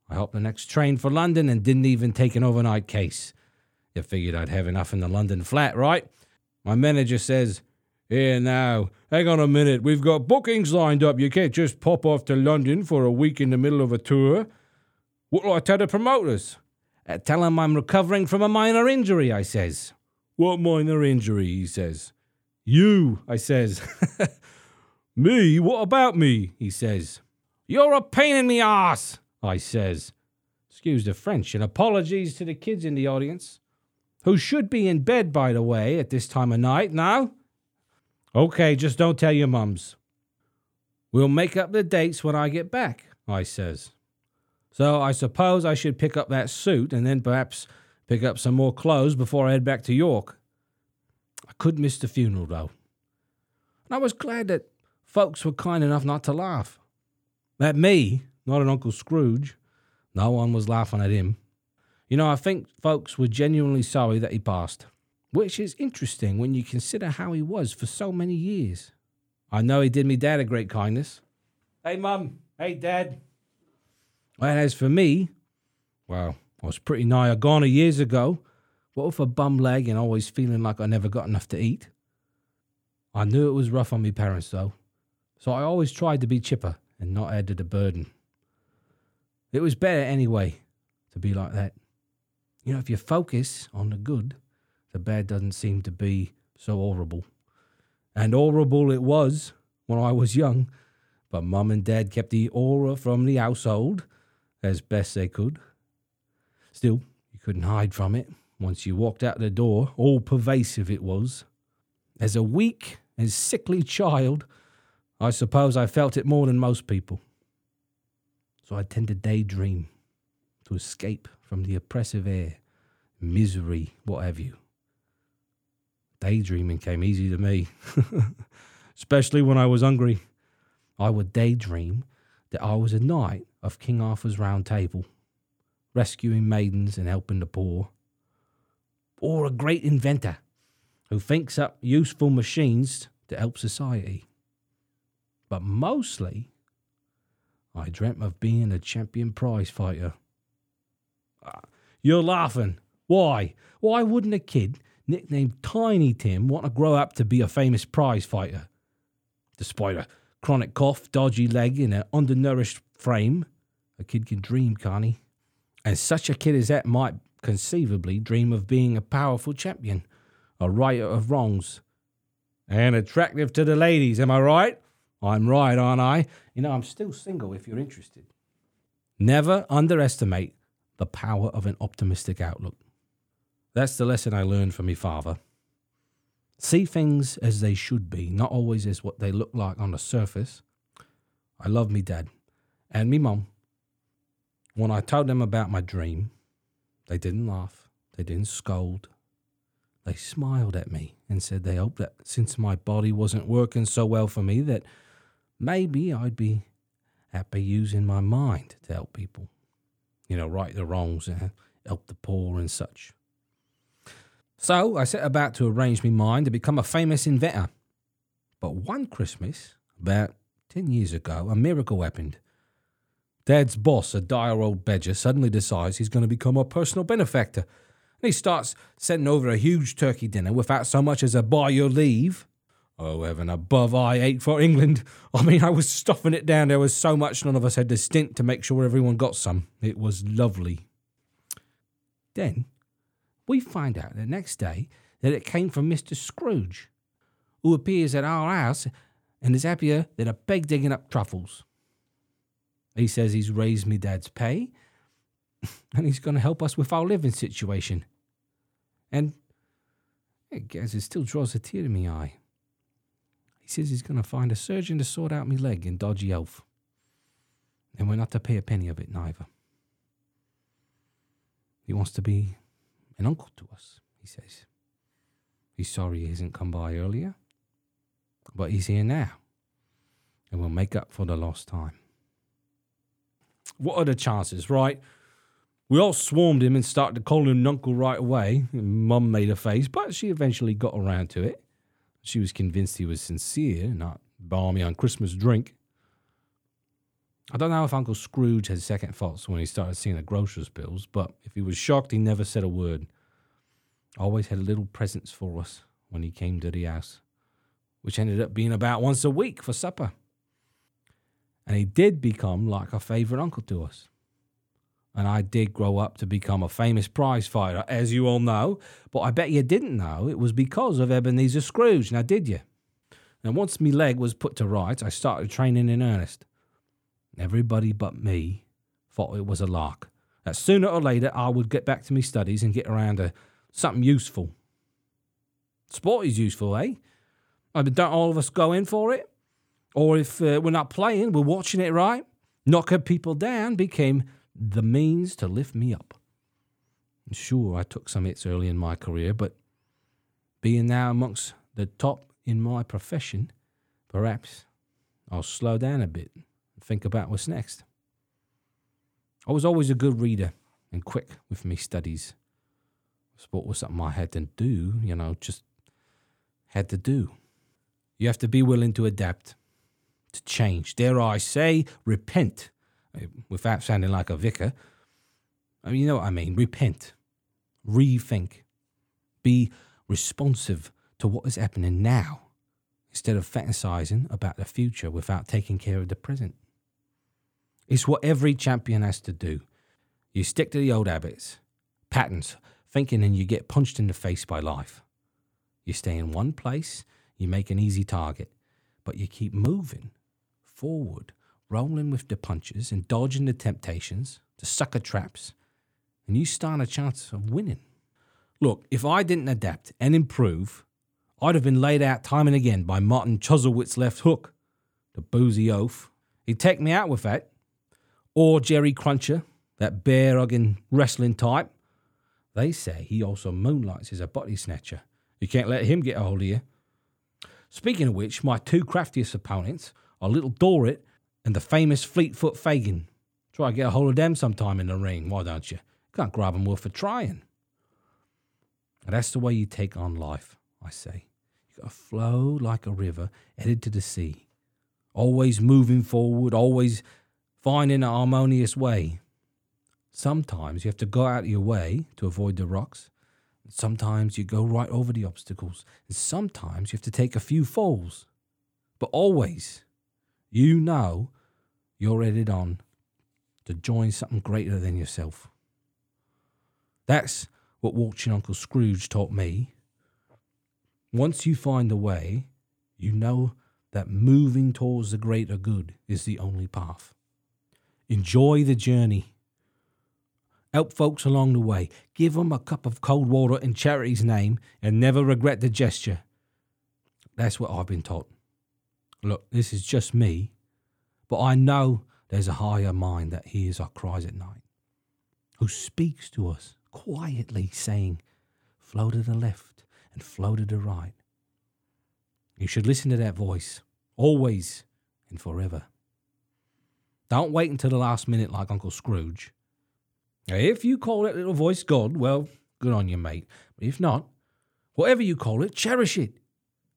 I hopped the next train for London and didn't even take an overnight case. You figured I'd have enough in the London flat, right? My manager says, Here now, hang on a minute. We've got bookings lined up. You can't just pop off to London for a week in the middle of a tour. What'll I tell the promoters? Uh, tell 'em I'm recovering from a minor injury, I says. What minor injury? He says. You, I says. me? What about me? He says. You're a pain in the ass, I says. Excuse the French, and apologies to the kids in the audience, who should be in bed, by the way, at this time of night now. Okay, just don't tell your mums. We'll make up the dates when I get back, I says. So I suppose I should pick up that suit and then perhaps pick up some more clothes before I head back to York. I could miss the funeral, though. And I was glad that folks were kind enough not to laugh. At me, not at Uncle Scrooge. No one was laughing at him. You know, I think folks were genuinely sorry that he passed, which is interesting when you consider how he was for so many years. I know he did me dad a great kindness. Hey, Mum. Hey, Dad. And as for me, well, I was pretty nigh a goner years ago. What with a bum leg and always feeling like I never got enough to eat? I knew it was rough on me parents, though, so I always tried to be chipper and not add to the burden. It was better anyway to be like that. You know, if you focus on the good, the bad doesn't seem to be so horrible. And horrible it was when I was young, but mum and dad kept the aura from the household as best they could. Still, you couldn't hide from it. Once you walked out the door, all pervasive it was. As a weak and sickly child, I suppose I felt it more than most people. So I tend to daydream to escape from the oppressive air, misery, what have you. Daydreaming came easy to me, especially when I was hungry. I would daydream that I was a knight of King Arthur's Round Table, rescuing maidens and helping the poor, or a great inventor who thinks up useful machines to help society. But mostly, I dreamt of being a champion prize fighter. Ah, You're laughing. Why? Why wouldn't a kid nicknamed Tiny Tim want to grow up to be a famous prize fighter? Despite a chronic cough, dodgy leg, and an undernourished frame, a kid can dream, can't he? And such a kid as that might conceivably dream of being a powerful champion, a righter of wrongs, and attractive to the ladies. Am I right? I'm right, aren't I? You know, I'm still single if you're interested. Never underestimate the power of an optimistic outlook. That's the lesson I learned from my father. See things as they should be, not always as what they look like on the surface. I love me dad and me mum. When I told them about my dream, they didn't laugh, they didn't scold. They smiled at me and said they hoped that since my body wasn't working so well for me, that maybe I'd be happy using my mind to help people. You know, right the wrongs and help the poor and such. So I set about to arrange my mind to become a famous inventor. But one Christmas, about 10 years ago, a miracle happened. Dad's boss, a dire old badger, suddenly decides he's going to become a personal benefactor. And he starts sending over a huge turkey dinner without so much as a by your leave. Oh, heaven above, I ate for England. I mean, I was stuffing it down. There was so much, none of us had to stint to make sure everyone got some. It was lovely. Then we find out the next day that it came from Mr. Scrooge, who appears at our house and is happier than a peg digging up truffles. He says he's raised me dad's pay and he's going to help us with our living situation. And I guess it still draws a tear to me eye. He says he's going to find a surgeon to sort out me leg in dodgy health. And we're not to pay a penny of it neither. He wants to be an uncle to us, he says. He's sorry he hasn't come by earlier, but he's here now, and we'll make up for the lost time. What are the chances, right? We all swarmed him and started to call him uncle right away. Mum made a face, but she eventually got around to it. She was convinced he was sincere, not balmy on Christmas drink. I don't know if Uncle Scrooge had second thoughts when he started seeing the grocer's bills, but if he was shocked, he never said a word. Always had little presents for us when he came to the house, which ended up being about once a week for supper. And he did become like a favourite uncle to us. And I did grow up to become a famous prize fighter, as you all know, but I bet you didn't know it was because of Ebenezer Scrooge, now did you? And once me leg was put to rights, I started training in earnest. Everybody but me thought it was a lark. That sooner or later I would get back to my studies and get around to something useful. Sport is useful, eh? I mean, don't all of us go in for it? Or if uh, we're not playing, we're watching it, right? Knocking people down became the means to lift me up. Sure, I took some hits early in my career, but being now amongst the top in my profession, perhaps I'll slow down a bit think about what's next. I was always a good reader and quick with me studies. Sport was something I had to do, you know, just had to do. You have to be willing to adapt, to change. Dare I say, repent, uh, without sounding like a vicar. I mean, you know what I mean. Repent, rethink, be responsive to what is happening now instead of fantasizing about the future without taking care of the present. It's what every champion has to do. You stick to the old habits, patterns, thinking, and you get punched in the face by life. You stay in one place, you make an easy target, but you keep moving forward, rolling with the punches and dodging the temptations, the sucker traps, and you stand a chance of winning. Look, if I didn't adapt and improve, I'd have been laid out time and again by Martin Chuzzlewit's left hook, the boozy oaf. He'd take me out with that. Or Jerry Cruncher, that bear hugging wrestling type. They say he also moonlights as a body snatcher. You can't let him get a hold of you. Speaking of which, my two craftiest opponents are Little Dorrit and the famous Fleetfoot Fagin. Try to get a hold of them sometime in the ring, why don't you? Can't grab 'em worth a trying. And that's the way you take on life, I say. You gotta flow like a river headed to the sea. Always moving forward, always finding a harmonious way. Sometimes you have to go out of your way to avoid the rocks. Sometimes you go right over the obstacles. And sometimes you have to take a few falls. But always, you know you're headed on to join something greater than yourself. That's what watching Uncle Scrooge taught me. Once you find the way, you know that moving towards the greater good is the only path. Enjoy the journey. Help folks along the way. Give Give 'em a cup of cold water in charity's name and never regret the gesture. That's what I've been taught. Look, this is just me, but I know there's a higher mind that hears our cries at night, who speaks to us quietly, saying, Flow to the left and flow to the right. You should listen to that voice, always and forever. Don't wait until the last minute like Uncle Scrooge. If you call that little voice God, well, good on you, mate. But if not, whatever you call it, cherish it.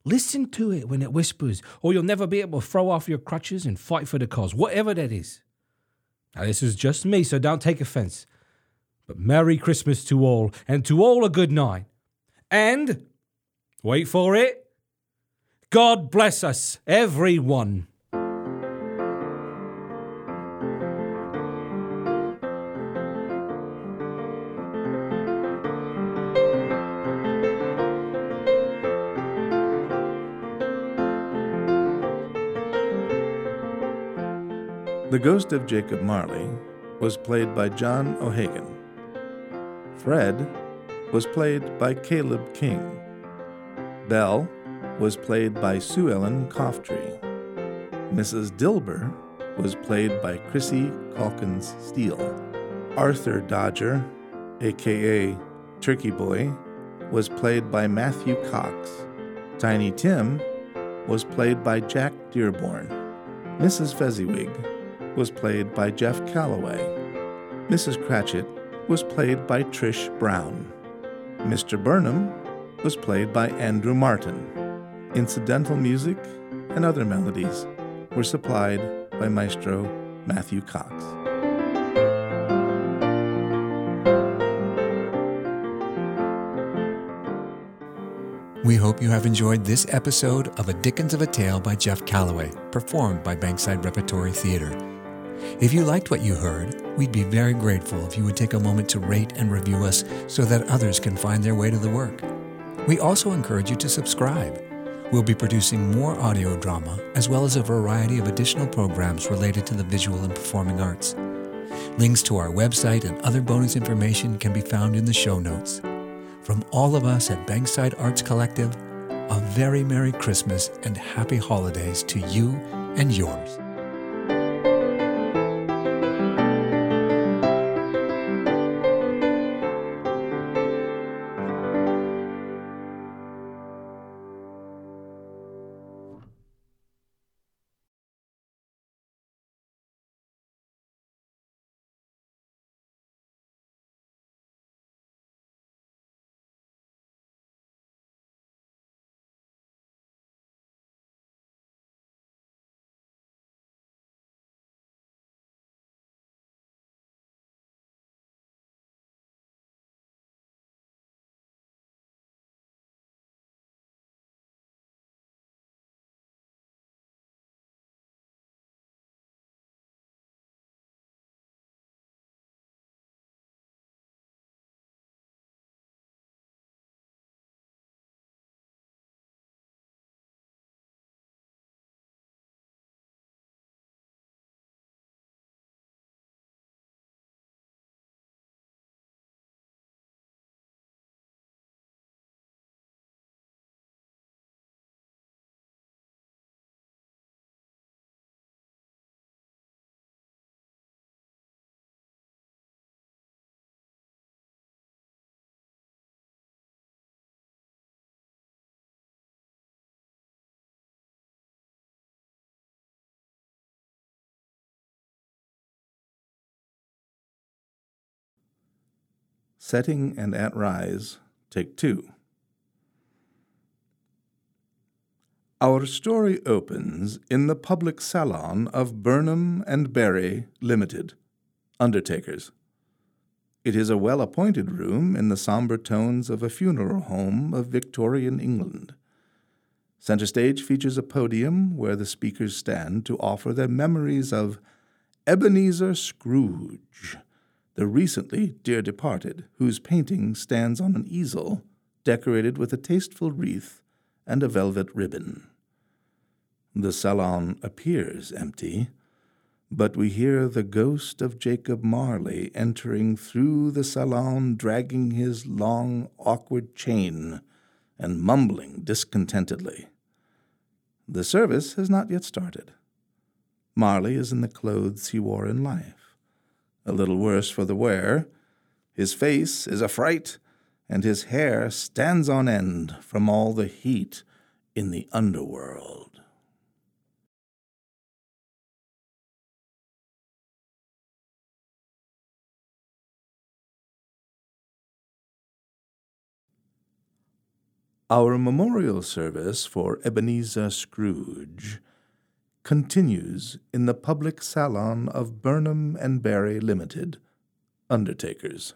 Listen to it when it whispers, or you'll never be able to throw off your crutches and fight for the cause, whatever that is. Now, this is just me, so don't take offense. But Merry Christmas to all, and to all a good night. And, wait for it, God bless us, everyone. The ghost of Jacob Marley was played by John O'Hagan. Fred was played by Caleb King. Belle was played by Sue Ellen Coughtry. Mrs. Dilber was played by Chrissy Calkins Steele. Arthur Dodger, aka Turkey Boy, was played by Matthew Cox. Tiny Tim was played by Jack Dearborn. Mrs. Fezziwig was played by Geoff Calloway. Mrs. Cratchit was played by Trish Brown. Mr. Burnham was played by Andrew Martin. Incidental music and other melodies were supplied by Maestro Matthew Cox. We hope you have enjoyed this episode of A Dickens of a Tale by Geoff Calloway, performed by Bankside Repertory Theater. If you liked what you heard, we'd be very grateful if you would take a moment to rate and review us so that others can find their way to the work. We also encourage you to subscribe. We'll be producing more audio drama as well as a variety of additional programs related to the visual and performing arts. Links to our website and other bonus information can be found in the show notes. From all of us at Bankside Arts Collective, a very Merry Christmas and Happy Holidays to you and yours. Setting and at rise, take two. Our story opens in the public salon of Burnham and Berry Limited, undertakers. It is a well appointed room in the somber tones of a funeral home of Victorian England. Center stage features a podium where the speakers stand to offer their memories of Ebenezer Scrooge, the recently dear departed, whose painting stands on an easel decorated with a tasteful wreath and a velvet ribbon. The salon appears empty, but we hear the ghost of Jacob Marley entering through the salon, dragging his long, awkward chain and mumbling discontentedly. The service has not yet started. Marley is in the clothes he wore in life. A little worse for the wear. His face is a fright, and his hair stands on end from all the heat in the underworld. Our memorial service for Ebenezer Scrooge continues in the public salon of Burnham and Barry Limited, undertakers.